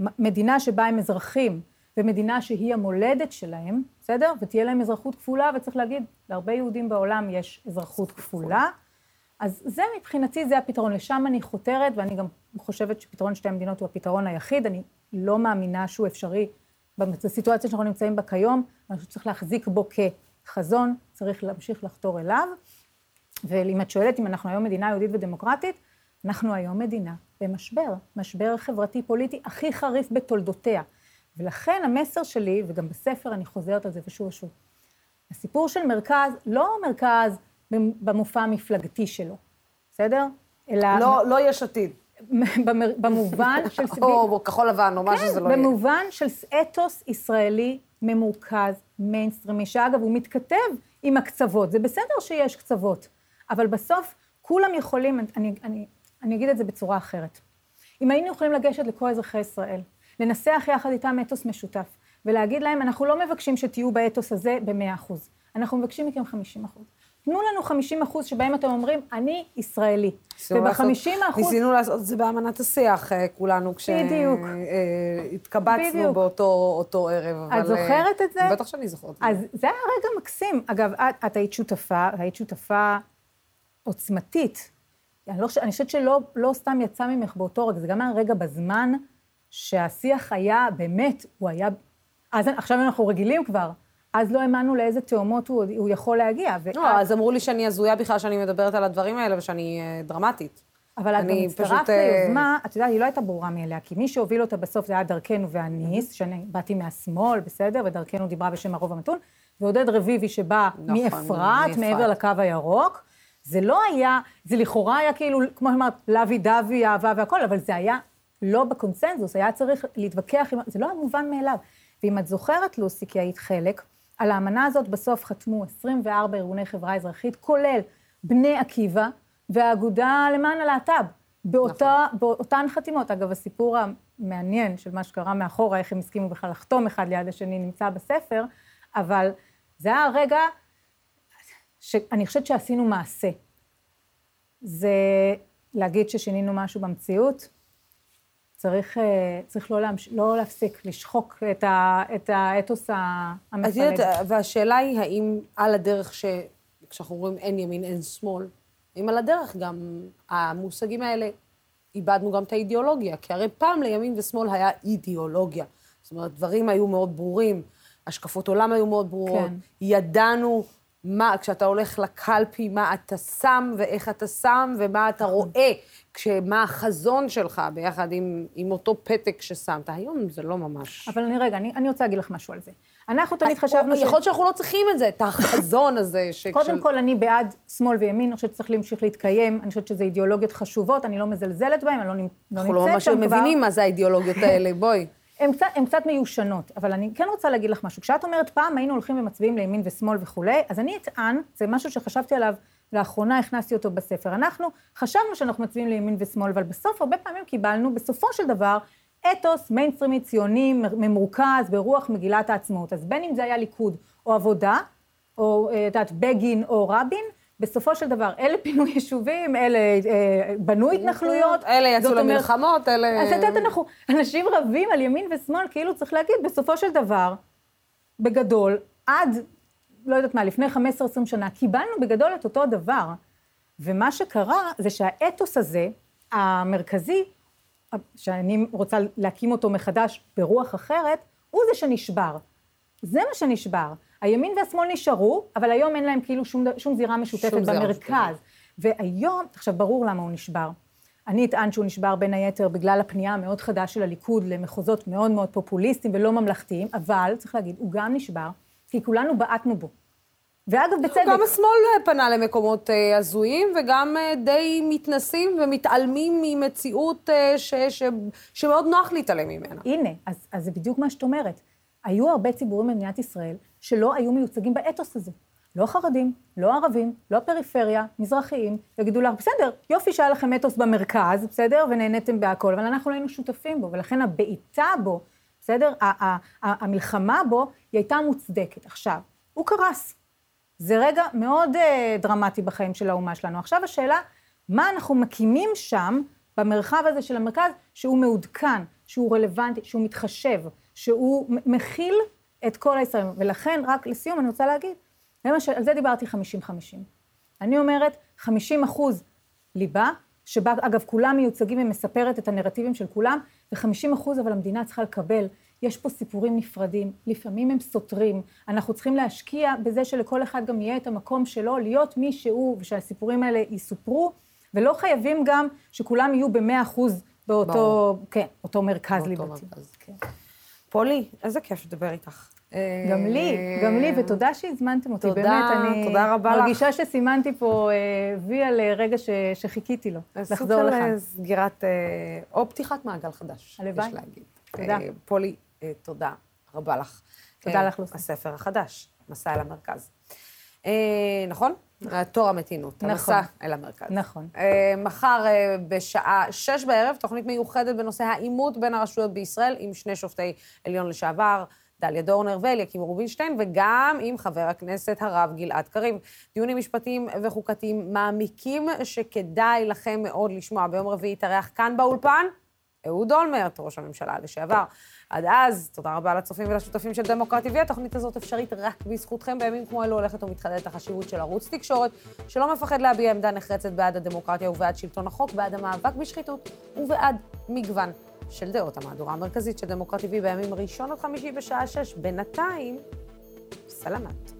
מדינה שבה הם אזרחים, ומדינה שהיא המולדת שלהם, בסדר? ותהיה להם אזרחות כפולה, וצריך להגיד, להרבה יהודים בעולם יש אזרחות כפולה. אז זה מבחינתי, זה הפתרון. לשם אני חותרת, ואני גם חושבת שפתרון שתי המדינות הוא הפתרון היחיד. אני לא מאמינה שהוא אפשרי בסיטואציה שאנחנו נמצאים בה כיום, אני חושבת שצריך להחזיק בו כחזון, צריך להמשיך לחתור אליו. ואם את שואלת אם אנחנו היום מדינה יהודית ודמוקרטית, אנחנו היום מדינה במשבר, משבר חברתי-פוליטי הכי חריף בתולדותיה. ולכן המסר שלי, וגם בספר אני חוזרת על זה ושוב ושוב, הסיפור של מרכז, לא מרכז במופע המפלגתי שלו, בסדר? אלא... לא, לא יש עתיד. במובן של... או כחול לבן, או מה כן, שזה לא יהיה. במובן של אתוס ישראלי ממורכז, מיינסטרימי, שאגב, הוא מתכתב עם הקצוות. זה בסדר שיש קצוות, אבל בסוף כולם יכולים, אני, אני, אני אגיד את זה בצורה אחרת. אם היינו יכולים לגשת לכל אזרחי ישראל, לנסח יחד איתם אתוס משותף, ולהגיד להם, אנחנו לא מבקשים שתהיו באתוס הזה במאה אחוז, אנחנו מבקשים מכם חמישים אחוז. תנו לנו חמישים אחוז שבהם אתם אומרים, אני ישראלי. ובחמישים אחוז... ניסינו לעשות את זה באמנת השיח, אה, כולנו, כשהתקבצנו אה, באותו ערב. את זוכרת את זה? בטח שאני זוכרת. אז זה היה רגע מקסים. אגב, את, את היית שותפה, היית שותפה עוצמתית. אני, לא, אני חושבת שלא לא סתם יצא ממך באותו רגע, זה גם היה רגע בזמן שהשיח היה, באמת, הוא היה... אז עכשיו אנחנו רגילים כבר, אז לא האמנו לאיזה תאומות הוא, הוא יכול להגיע. לא, אז אמרו לי שאני הזויה בכלל שאני מדברת על הדברים האלה ושאני אה, דרמטית. אבל את גם הצטרפת אה, ליוזמה, את יודעת, היא לא הייתה ברורה מאליה, כי מי שהוביל אותה בסוף זה היה דרכנו והניס, שאני באתי מהשמאל, בסדר, ודרכנו דיברה בשם הרוב המתון, ועודד רביבי שבא נכון, מאפרת. מעבר לקו הירוק. זה לא היה, זה לכאורה היה כאילו, כמו שאמרת, לוי דווי, אהבה והכל, אבל זה היה לא בקונסנזוס, היה צריך להתווכח עם... זה לא היה מובן מאליו. ואם את זוכרת, לוסי, כי היית חלק, על האמנה הזאת בסוף חתמו 24 ארגוני חברה אזרחית, כולל בני עקיבא והאגודה למען הלהט"ב. באותה, נכון. באותן חתימות. אגב, הסיפור המעניין של מה שקרה מאחורה, איך הם הסכימו בכלל לחתום אחד ליד השני, נמצא בספר, אבל זה היה הרגע שאני חושבת שעשינו מעשה. זה להגיד ששינינו משהו במציאות, צריך, אה, צריך לא, להמש... לא להפסיק, לשחוק את, ה... את האתוס המפלג. אז יודעת, והשאלה היא האם על הדרך ש... כשאנחנו אומרים אין ימין, אין שמאל, האם על הדרך גם המושגים האלה, איבדנו גם את האידיאולוגיה, כי הרי פעם לימין ושמאל היה אידיאולוגיה. זאת אומרת, דברים היו מאוד ברורים, השקפות עולם היו מאוד ברורות, כן. ידענו מה, כשאתה הולך לקלפי, מה אתה שם ואיך אתה שם ומה אתה רואה, כשמה החזון שלך ביחד עם, עם אותו פתק ששמת. היום זה לא ממש. אבל אני רגע, אני, אני רוצה להגיד לך משהו על זה. אנחנו תמיד חשבנו יכול להיות שאנחנו לא צריכים את זה, את החזון הזה. ש... קודם כל, אני בעד שמאל וימין, אני חושבת שצריך להמשיך להתקיים, אני חושבת שזה אידיאולוגיות חשובות, אני לא מזלזלת בהן, אני לא, נמצאת שם כבר. אנחנו לא ממש מבינים מה זה האידיאולוגיות האלה, בואי. הן קצת, קצת מיושנות, אבל אני כן רוצה להגיד לך משהו. כשאת אומרת, פעם היינו הולכים ומצביעים לימין ושמאל וכולי, אז אני אטען, זה משהו שחשבתי עליו, לאחרונה הכנסתי אותו בספר. אנחנו חשבנו שאנחנו מצביעים לימין ושמאל, אבל בסוף הרבה פעמים קיבלנו, בסופו של דבר, אתוס מיינסטרימי ציוני ממורכז ברוח מגילת העצמאות. אז בין אם זה היה ליכוד או עבודה, או, את יודעת, בגין או רבין, בסופו של דבר, אלה פינו יישובים, אלה אה, בנו התנחלויות. אלה יצאו למלחמות, אלה... אז את יודעת, אנחנו, אנשים רבים על ימין ושמאל, כאילו צריך להגיד, בסופו של דבר, בגדול, עד, לא יודעת מה, לפני 15-20 שנה, קיבלנו בגדול את אותו דבר. ומה שקרה זה שהאתוס הזה, המרכזי, שאני רוצה להקים אותו מחדש ברוח אחרת, הוא זה שנשבר. זה מה שנשבר. הימין והשמאל נשארו, אבל היום אין להם כאילו שום, שום זירה משותפת שום במרכז. והיום, עכשיו, ברור למה הוא נשבר. אני אטען שהוא נשבר בין היתר בגלל הפנייה המאוד חדה של הליכוד למחוזות מאוד מאוד פופוליסטיים ולא ממלכתיים, אבל, צריך להגיד, הוא גם נשבר, כי כולנו בעטנו בו. ואגב, בצדק... גם השמאל פנה למקומות אה, הזויים, וגם אה, די מתנסים ומתעלמים ממציאות אה, ש, ש, שמאוד נוח להתעלם ממנה. הנה, אז, אז זה בדיוק מה שאת אומרת. היו הרבה ציבורים במדינת ישראל שלא היו מיוצגים באתוס הזה. לא חרדים, לא ערבים, לא פריפריה, מזרחיים, יגידו לך, בסדר, יופי שהיה לכם אתוס במרכז, בסדר, ונהניתם בהכל, אבל אנחנו לא היינו שותפים בו, ולכן הבעיטה בו, בסדר, המלחמה בו, היא הייתה מוצדקת. עכשיו, הוא קרס. זה רגע מאוד uh, דרמטי בחיים של האומה שלנו. עכשיו השאלה, מה אנחנו מקימים שם, במרחב הזה של המרכז, שהוא מעודכן, שהוא רלוונטי, שהוא מתחשב, שהוא מכיל את כל הישראלים. ולכן, רק לסיום, אני רוצה להגיד, למשל, על זה דיברתי 50-50. אני אומרת, 50 אחוז ליבה, שבה, אגב, כולם מיוצגים ומספרת את הנרטיבים של כולם, ו-50 אחוז אבל המדינה צריכה לקבל. יש פה סיפורים נפרדים, לפעמים הם סותרים. אנחנו צריכים להשקיע בזה שלכל אחד גם יהיה את המקום שלו, להיות מי שהוא, ושהסיפורים האלה יסופרו, ולא חייבים גם שכולם יהיו במאה אחוז באותו, כן, אותו מרכז ליבתי. כן. פולי, איזה כיף לדבר איתך. גם לי, גם לי, ותודה שהזמנתם אותי. תודה, באמת, אני תודה רבה לך. מרגישה שסימנתי פה אה, וי על רגע ש, שחיכיתי לו, לחזור לכאן. סוג של סגירת, אה, או פתיחת מעגל חדש, הלוואי. יש להגיד. תודה. אה, פולי, אה, תודה רבה לך. תודה אה, לך, לוסי. הספר החדש, מסע אל המרכז. אה, נכון? תור המתינות, נכון. המסע אל המרכז. נכון. אה, מחר אה, בשעה שש בערב, תוכנית מיוחדת בנושא העימות בין הרשויות בישראל, עם שני שופטי עליון לשעבר, דליה דורנר ואליקים רובינשטיין, וגם עם חבר הכנסת הרב גלעד קריב. דיונים משפטיים וחוקתיים מעמיקים שכדאי לכם מאוד לשמוע. ביום רביעי יתארח כאן באולפן אהוד אולמרט, ראש הממשלה לשעבר. עד אז, תודה רבה לצופים ולשותפים של דמוקרט TV. התוכנית הזאת אפשרית רק בזכותכם. בימים כמו אלו הולכת ומתחדדת החשיבות של ערוץ תקשורת, שלא מפחד להביע עמדה נחרצת בעד הדמוקרטיה ובעד שלטון החוק, בעד המאבק בשחיתות ובעד מגוון של דעות. המהדורה המרכזית של דמוקרט TV בימים ראשון עד חמישי בשעה שש. בינתיים, סלמת.